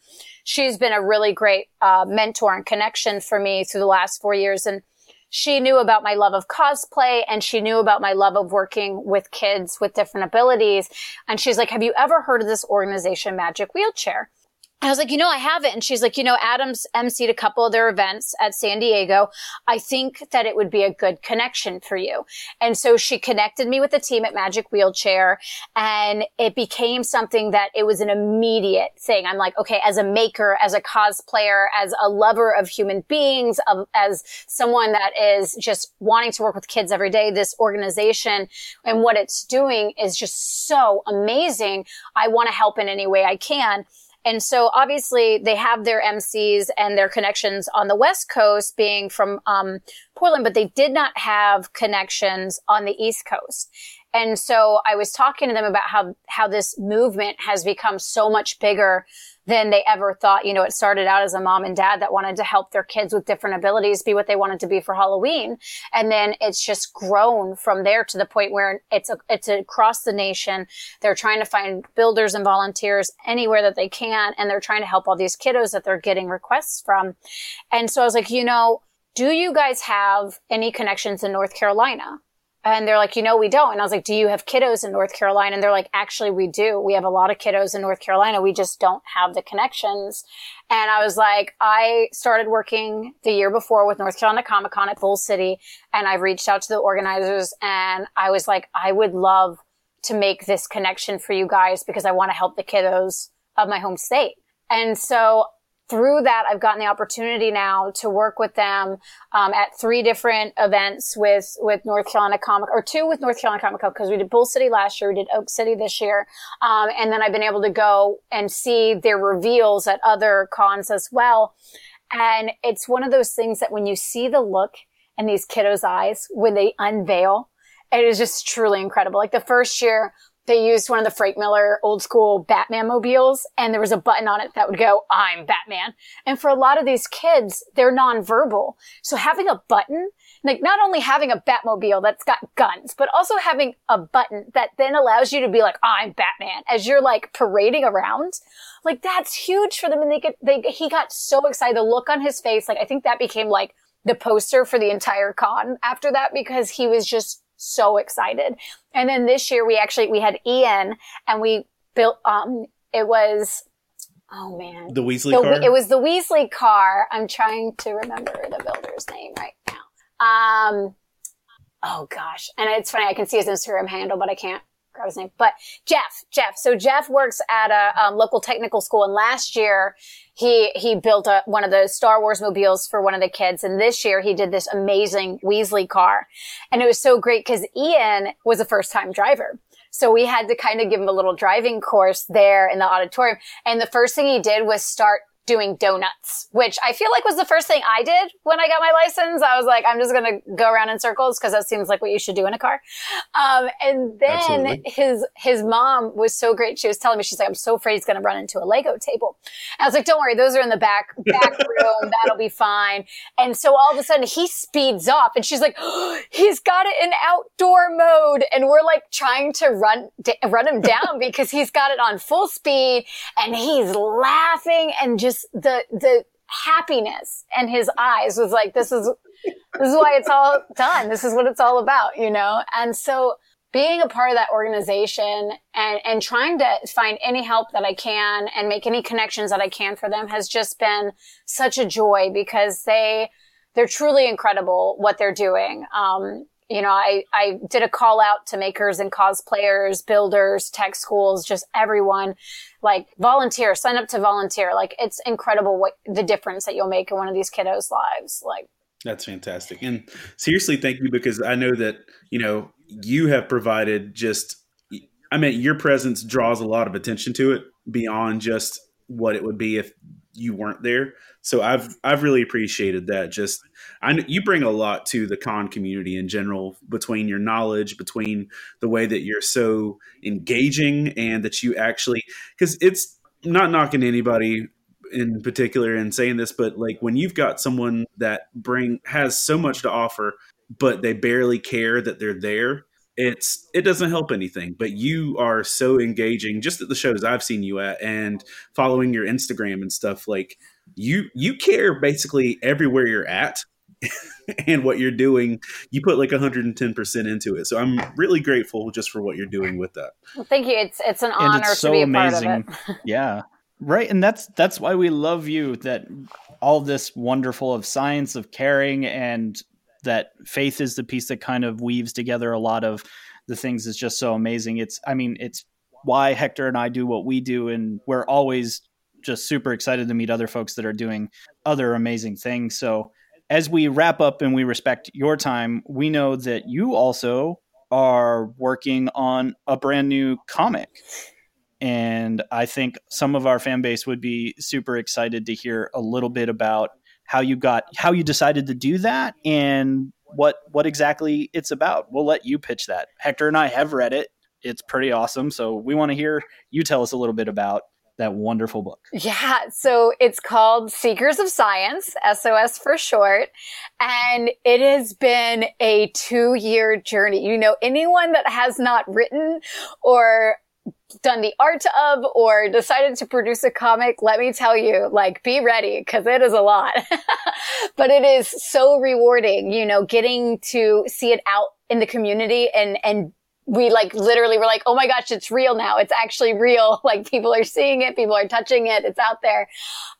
she's been a really great uh, mentor and connection for me through the last four years. And she knew about my love of cosplay and she knew about my love of working with kids with different abilities. And she's like, have you ever heard of this organization, Magic Wheelchair? I was like, you know, I haven't. And she's like, you know, Adams emceed a couple of their events at San Diego. I think that it would be a good connection for you. And so she connected me with the team at Magic Wheelchair and it became something that it was an immediate thing. I'm like, okay, as a maker, as a cosplayer, as a lover of human beings, of, as someone that is just wanting to work with kids every day, this organization and what it's doing is just so amazing. I want to help in any way I can. And so obviously they have their MCs and their connections on the West Coast being from um, Portland, but they did not have connections on the East Coast. And so I was talking to them about how, how this movement has become so much bigger than they ever thought. You know, it started out as a mom and dad that wanted to help their kids with different abilities be what they wanted to be for Halloween. And then it's just grown from there to the point where it's a, it's across the nation. They're trying to find builders and volunteers anywhere that they can. And they're trying to help all these kiddos that they're getting requests from. And so I was like, you know, do you guys have any connections in North Carolina? And they're like, you know, we don't. And I was like, do you have kiddos in North Carolina? And they're like, actually, we do. We have a lot of kiddos in North Carolina. We just don't have the connections. And I was like, I started working the year before with North Carolina Comic Con at Bull City. And I reached out to the organizers and I was like, I would love to make this connection for you guys because I want to help the kiddos of my home state. And so through that, I've gotten the opportunity now to work with them um, at three different events with with North Carolina Comic or two with North Carolina Comic Con because we did Bull City last year, we did Oak City this year, um, and then I've been able to go and see their reveals at other cons as well. And it's one of those things that when you see the look in these kiddos' eyes when they unveil, it is just truly incredible. Like the first year, they used one of the Frank Miller old school Batman mobiles and there was a button on it that would go, I'm Batman. And for a lot of these kids, they're nonverbal. So having a button, like not only having a Batmobile that's got guns, but also having a button that then allows you to be like, I'm Batman as you're like parading around. Like that's huge for them. And they get, they, he got so excited. The look on his face, like I think that became like the poster for the entire con after that because he was just so excited. And then this year we actually, we had Ian and we built, um, it was, oh man. The Weasley the, car? It was the Weasley car. I'm trying to remember the builder's name right now. Um, oh gosh. And it's funny. I can see his Instagram handle, but I can't grab his name. But Jeff, Jeff. So Jeff works at a um, local technical school and last year he he built a, one of the Star Wars mobiles for one of the kids, and this year he did this amazing Weasley car, and it was so great because Ian was a first time driver. So we had to kind of give him a little driving course there in the auditorium. And the first thing he did was start doing donuts, which I feel like was the first thing I did when I got my license. I was like, I'm just going to go around in circles because that seems like what you should do in a car. Um, and then Absolutely. his, his mom was so great. She was telling me, she's like, I'm so afraid he's going to run into a Lego table. And I was like, don't worry. Those are in the back, back room. That'll be fine. And so all of a sudden he speeds off and she's like, oh, he's got it in outdoor mode. And we're like trying to run, run him down because he's got it on full speed and he's laughing and just the the happiness in his eyes was like this is this is why it's all done this is what it's all about you know and so being a part of that organization and, and trying to find any help that I can and make any connections that I can for them has just been such a joy because they, they're truly incredible what they're doing. Um, you know, I, I did a call out to makers and cosplayers, builders, tech schools, just everyone, like volunteer, sign up to volunteer. Like it's incredible what the difference that you'll make in one of these kiddos' lives. Like that's fantastic. And seriously, thank you because I know that, you know, you have provided just, I mean, your presence draws a lot of attention to it beyond just what it would be if you weren't there. So I've I've really appreciated that. Just I you bring a lot to the con community in general between your knowledge, between the way that you're so engaging, and that you actually because it's not knocking anybody in particular and saying this, but like when you've got someone that bring has so much to offer, but they barely care that they're there it's it doesn't help anything. But you are so engaging just at the shows i've seen you at and following your instagram and stuff like you you care basically everywhere you're at and what you're doing you put like 110% into it so i'm really grateful just for what you're doing with that well, thank you it's it's an honor it's so to be a amazing. part of it yeah right and that's that's why we love you that all this wonderful of science of caring and that faith is the piece that kind of weaves together a lot of the things is just so amazing. It's I mean, it's why Hector and I do what we do and we're always just super excited to meet other folks that are doing other amazing things. So as we wrap up and we respect your time, we know that you also are working on a brand new comic. And I think some of our fan base would be super excited to hear a little bit about how you got how you decided to do that and what what exactly it's about. We'll let you pitch that. Hector and I have read it. It's pretty awesome. So we want to hear you tell us a little bit about that wonderful book. Yeah, so it's called Seekers of Science, SOS for short, and it has been a 2-year journey. You know, anyone that has not written or done the art of or decided to produce a comic, let me tell you, like, be ready because it is a lot. but it is so rewarding, you know, getting to see it out in the community and, and we like literally were like, oh my gosh, it's real now. It's actually real. Like people are seeing it, people are touching it, it's out there.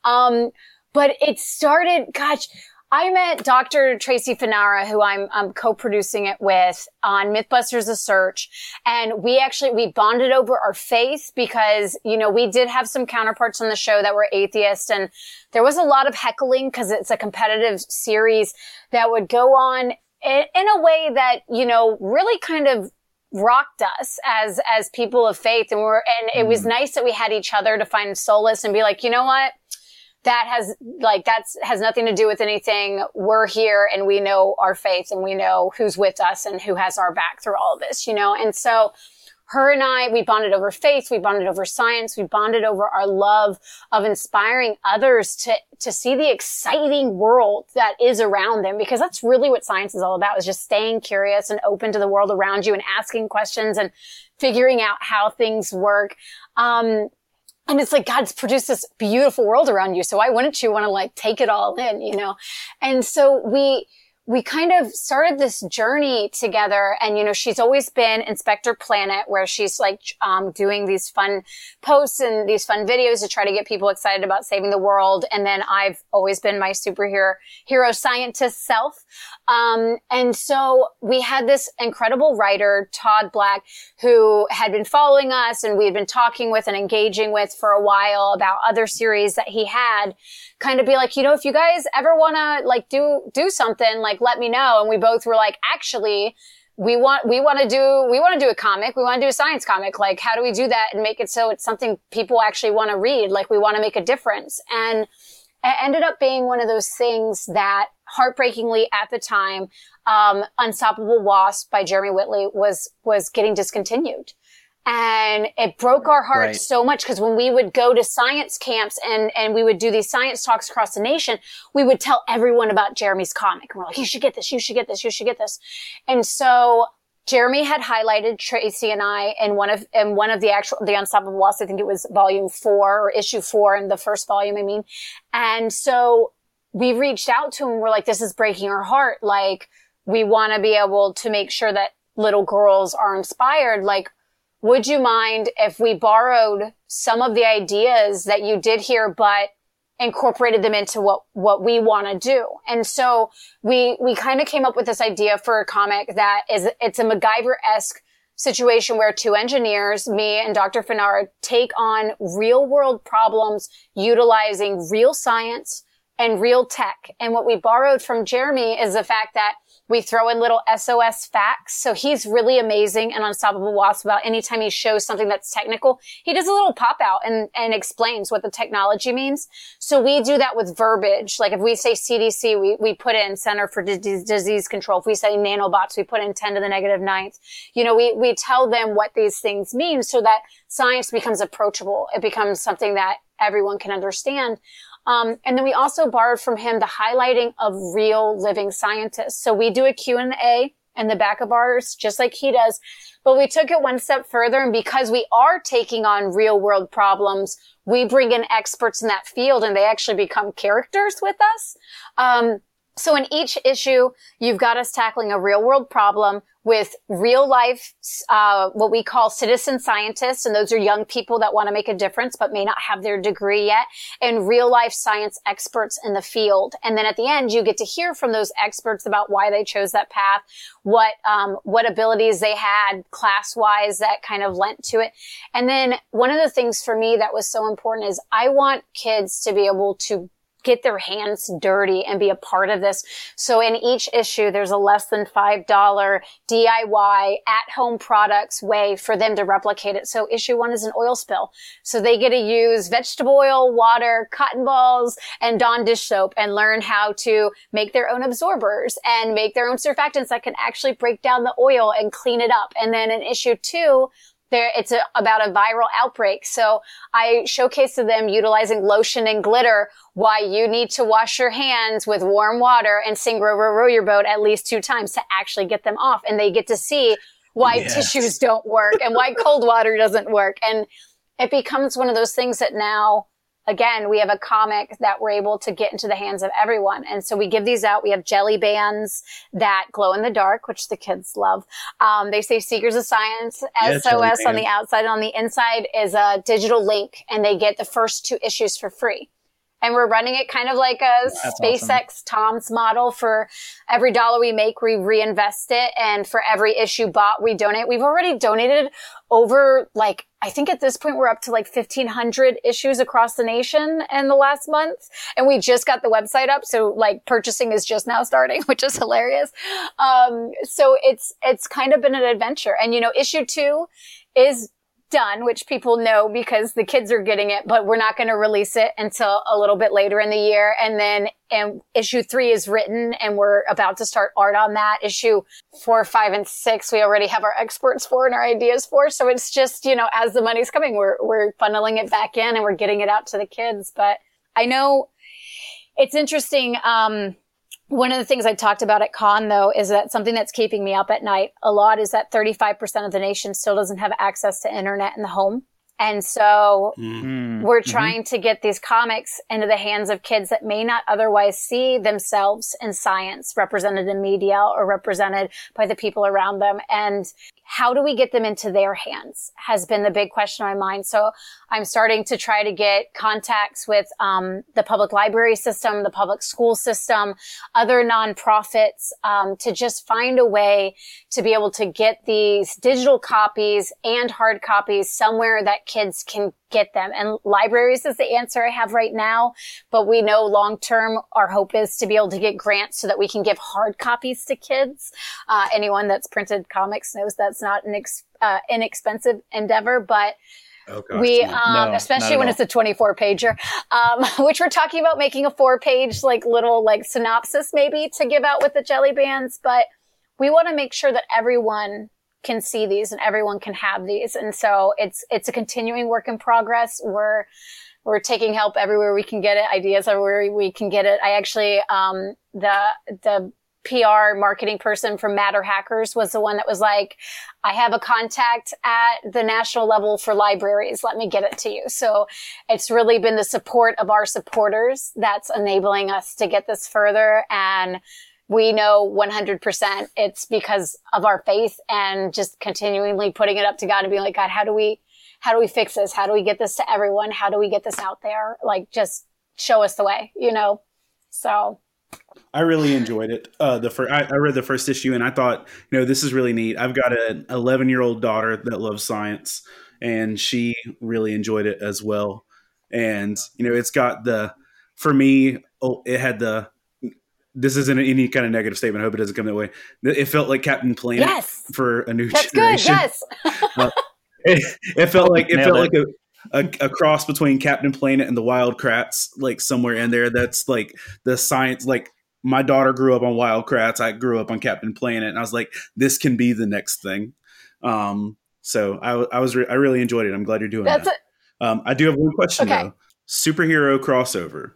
Um, but it started, gosh, I met Dr. Tracy Fanara, who I'm, I'm co-producing it with on Mythbusters A Search. And we actually, we bonded over our faith because, you know, we did have some counterparts on the show that were atheists and there was a lot of heckling because it's a competitive series that would go on in, in a way that, you know, really kind of rocked us as as people of faith and we're and it was mm. nice that we had each other to find solace and be like you know what that has like that's has nothing to do with anything. We're here and we know our faith and we know who's with us and who has our back through all of this, you know? And so her and I, we bonded over faith, we bonded over science, we bonded over our love of inspiring others to, to see the exciting world that is around them because that's really what science is all about is just staying curious and open to the world around you and asking questions and figuring out how things work. Um, and it's like God's produced this beautiful world around you. So why wouldn't you want to like take it all in, you know? And so we, we kind of started this journey together and you know she's always been inspector planet where she's like um, doing these fun posts and these fun videos to try to get people excited about saving the world. And then i've always been my superhero hero scientist self. Um, and so we had this incredible writer todd black who had been following us and we had been talking with and engaging with for a while about other series that he had kind of be like, you know, if you guys ever want to like do, do something, like let me know. And we both were like, actually, we want, we want to do, we want to do a comic. We want to do a science comic. Like, how do we do that and make it so it's something people actually want to read? Like, we want to make a difference. And it ended up being one of those things that heartbreakingly at the time, um, Unstoppable Wasp by Jeremy Whitley was, was getting discontinued. And it broke our hearts right. so much because when we would go to science camps and, and we would do these science talks across the nation, we would tell everyone about Jeremy's comic. And we're like, you should get this, you should get this, you should get this. And so Jeremy had highlighted Tracy and I in one of in one of the actual the Unstoppable Wasp. I think it was volume four or issue four in the first volume. I mean, and so we reached out to him. We're like, this is breaking our heart. Like, we want to be able to make sure that little girls are inspired. Like, would you mind if we borrowed some of the ideas that you did here, but incorporated them into what, what we want to do. And so we, we kind of came up with this idea for a comic that is, it's a MacGyver-esque situation where two engineers, me and Dr. Fanara, take on real world problems utilizing real science and real tech. And what we borrowed from Jeremy is the fact that we throw in little SOS facts. So he's really amazing and unstoppable wasp about anytime he shows something that's technical, he does a little pop out and, and explains what the technology means. So we do that with verbiage. Like if we say CDC, we, we put in Center for D- Disease Control. If we say nanobots, we put in 10 to the negative ninth. You know, we, we tell them what these things mean so that science becomes approachable. It becomes something that everyone can understand. Um, and then we also borrowed from him the highlighting of real living scientists. So we do a Q&A in the back of ours, just like he does. But we took it one step further. And because we are taking on real world problems, we bring in experts in that field and they actually become characters with us. Um, so in each issue, you've got us tackling a real world problem with real life, uh, what we call citizen scientists. And those are young people that want to make a difference, but may not have their degree yet and real life science experts in the field. And then at the end, you get to hear from those experts about why they chose that path, what, um, what abilities they had class wise that kind of lent to it. And then one of the things for me that was so important is I want kids to be able to get their hands dirty and be a part of this. So in each issue, there's a less than $5 DIY at home products way for them to replicate it. So issue one is an oil spill. So they get to use vegetable oil, water, cotton balls, and Dawn dish soap and learn how to make their own absorbers and make their own surfactants that can actually break down the oil and clean it up. And then in issue two, there, it's a, about a viral outbreak. So I showcase to them utilizing lotion and glitter why you need to wash your hands with warm water and sing row, row, row your boat at least two times to actually get them off. And they get to see why yes. tissues don't work and why cold water doesn't work. And it becomes one of those things that now again, we have a comic that we're able to get into the hands of everyone. And so we give these out. We have jelly bands that glow in the dark, which the kids love. Um, they say Seekers of Science, SOS on the outside. On the inside is a digital link and they get the first two issues for free. And we're running it kind of like a That's SpaceX awesome. Tom's model for every dollar we make, we reinvest it. And for every issue bought, we donate. We've already donated over like I think at this point we're up to like 1500 issues across the nation in the last month. And we just got the website up. So like purchasing is just now starting, which is hilarious. Um, so it's, it's kind of been an adventure. And you know, issue two is done, which people know because the kids are getting it, but we're not going to release it until a little bit later in the year. And then and issue three is written and we're about to start art on that. Issue four, five, and six, we already have our experts for and our ideas for. So it's just, you know, as the money's coming, we're, we're funneling it back in and we're getting it out to the kids. But I know it's interesting. Um, one of the things I talked about at con though is that something that's keeping me up at night a lot is that 35% of the nation still doesn't have access to internet in the home. And so mm-hmm. we're trying mm-hmm. to get these comics into the hands of kids that may not otherwise see themselves in science represented in media or represented by the people around them. And how do we get them into their hands has been the big question on my mind. So I'm starting to try to get contacts with um, the public library system, the public school system, other nonprofits um, to just find a way to be able to get these digital copies and hard copies somewhere that kids can get them. And libraries is the answer I have right now, but we know long term our hope is to be able to get grants so that we can give hard copies to kids. Uh, anyone that's printed comics knows that's not an ex- uh, inexpensive endeavor, but Oh, gosh, we, um, no, especially when all. it's a 24 pager, um, which we're talking about making a four page, like little, like synopsis maybe to give out with the jelly bands. But we want to make sure that everyone can see these and everyone can have these. And so it's, it's a continuing work in progress. We're, we're taking help everywhere we can get it, ideas everywhere we can get it. I actually, um, the, the PR marketing person from MatterHackers was the one that was like, I have a contact at the national level for libraries. Let me get it to you. So it's really been the support of our supporters that's enabling us to get this further. And we know 100% it's because of our faith and just continually putting it up to God and being like, God, how do we, how do we fix this? How do we get this to everyone? How do we get this out there? Like, just show us the way, you know? So I really enjoyed it. Uh, the first, I, I, read the first issue and I thought, you know, this is really neat. I've got an 11 year old daughter that loves science, and she really enjoyed it as well. And you know, it's got the for me, oh, it had the. This isn't any kind of negative statement. I hope it doesn't come that way. It felt like Captain Planet yes. for a new That's generation. Good, yes. it, it, felt like it Nailed felt it. like a, a, a, cross between Captain Planet and the Wild Kratts, like somewhere in there. That's like the science, like my daughter grew up on Wild Kratts. I grew up on Captain Planet, and I was like, this can be the next thing. Um, so I, I was re- I really enjoyed it. I'm glad you're doing That's that. Um, I do have one question okay. though. Superhero crossover.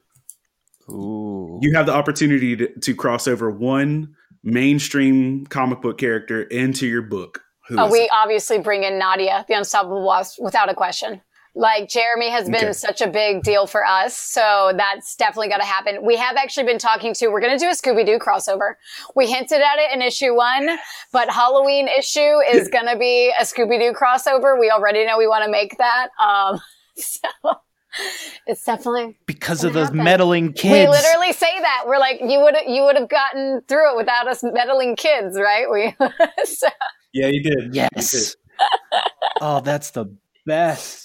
Ooh. You have the opportunity to, to cross over one mainstream comic book character into your book. Who oh, we it? obviously bring in Nadia, the Unstoppable Wasp, without a question. Like Jeremy has been okay. such a big deal for us. So that's definitely going to happen. We have actually been talking to, we're going to do a Scooby Doo crossover. We hinted at it in issue one, but Halloween issue is going to be a Scooby Doo crossover. We already know we want to make that. Um, so it's definitely because of those happen. meddling kids. We literally say that. We're like, you would you would have gotten through it without us meddling kids, right? We so. Yeah, you did. Yes. You did. oh, that's the best.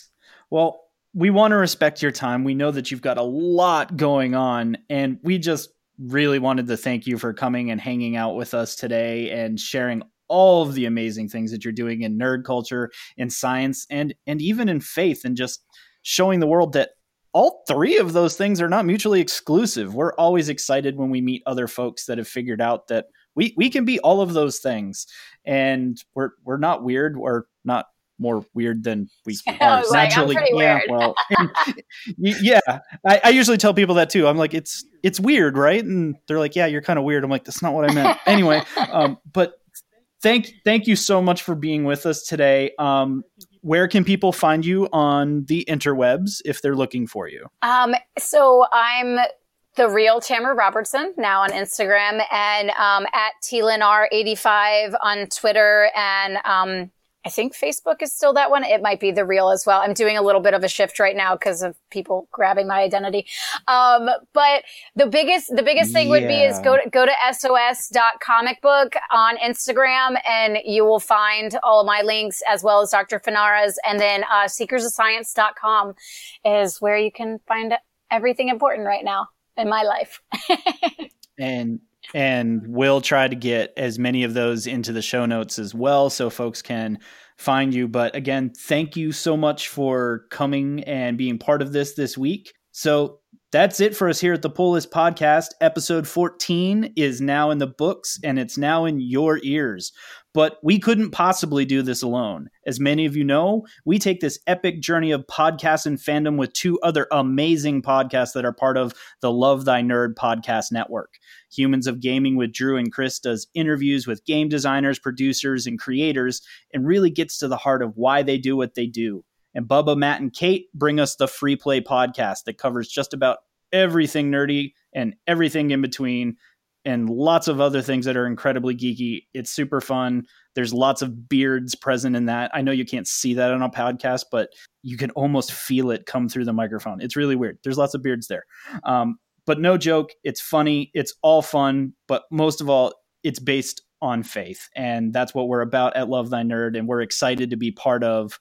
Well, we want to respect your time. We know that you've got a lot going on, and we just really wanted to thank you for coming and hanging out with us today and sharing all of the amazing things that you're doing in nerd culture, in science, and and even in faith, and just showing the world that all three of those things are not mutually exclusive. We're always excited when we meet other folks that have figured out that we we can be all of those things, and we're we're not weird. We're not more weird than we are like, naturally. yeah, well, yeah. I, I, usually tell people that too. I'm like, it's it's weird, right? And they're like, yeah, you're kind of weird. I'm like, that's not what I meant. anyway, um, but thank thank you so much for being with us today. Um, where can people find you on the interwebs if they're looking for you? Um, so I'm the real Tamara Robertson now on Instagram and um, at TLNR85 on Twitter and um, I think Facebook is still that one. It might be the real as well. I'm doing a little bit of a shift right now because of people grabbing my identity. Um, but the biggest, the biggest thing yeah. would be is go to, go to sos.comicbook on Instagram and you will find all of my links as well as Dr. Fanara's. And then, uh, seekersofscience.com is where you can find everything important right now in my life. and and we'll try to get as many of those into the show notes as well so folks can find you but again thank you so much for coming and being part of this this week so that's it for us here at the Pull List Podcast. Episode 14 is now in the books and it's now in your ears. But we couldn't possibly do this alone. As many of you know, we take this epic journey of podcasts and fandom with two other amazing podcasts that are part of the Love Thy Nerd podcast network. Humans of Gaming with Drew and Chris does interviews with game designers, producers, and creators and really gets to the heart of why they do what they do. And Bubba, Matt, and Kate bring us the Free Play podcast that covers just about everything nerdy and everything in between and lots of other things that are incredibly geeky. It's super fun. There's lots of beards present in that. I know you can't see that on a podcast, but you can almost feel it come through the microphone. It's really weird. There's lots of beards there. Um, but no joke, it's funny. It's all fun, but most of all, it's based on faith. And that's what we're about at Love Thy Nerd. And we're excited to be part of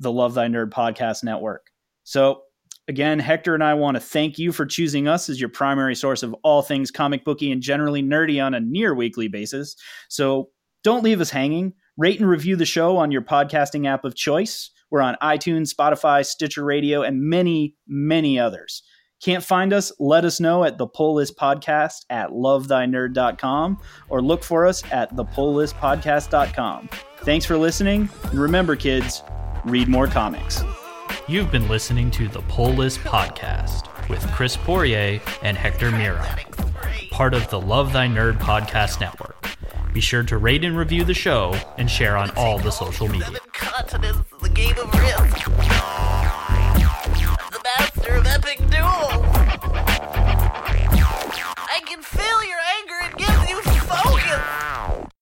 the Love Thy Nerd podcast network. So Again, Hector and I want to thank you for choosing us as your primary source of all things comic booky and generally nerdy on a near weekly basis. So don't leave us hanging. Rate and review the show on your podcasting app of choice. We're on iTunes, Spotify, Stitcher Radio, and many, many others. Can't find us? Let us know at the Pull List Podcast at lovethynerd.com or look for us at thepulllistpodcast.com. Thanks for listening. And remember, kids, read more comics. You've been listening to the Pull List Podcast with Chris Poirier and Hector Mira, part of the Love Thy Nerd Podcast Network. Be sure to rate and review the show and share on all the social media. Of epic duel. I can feel your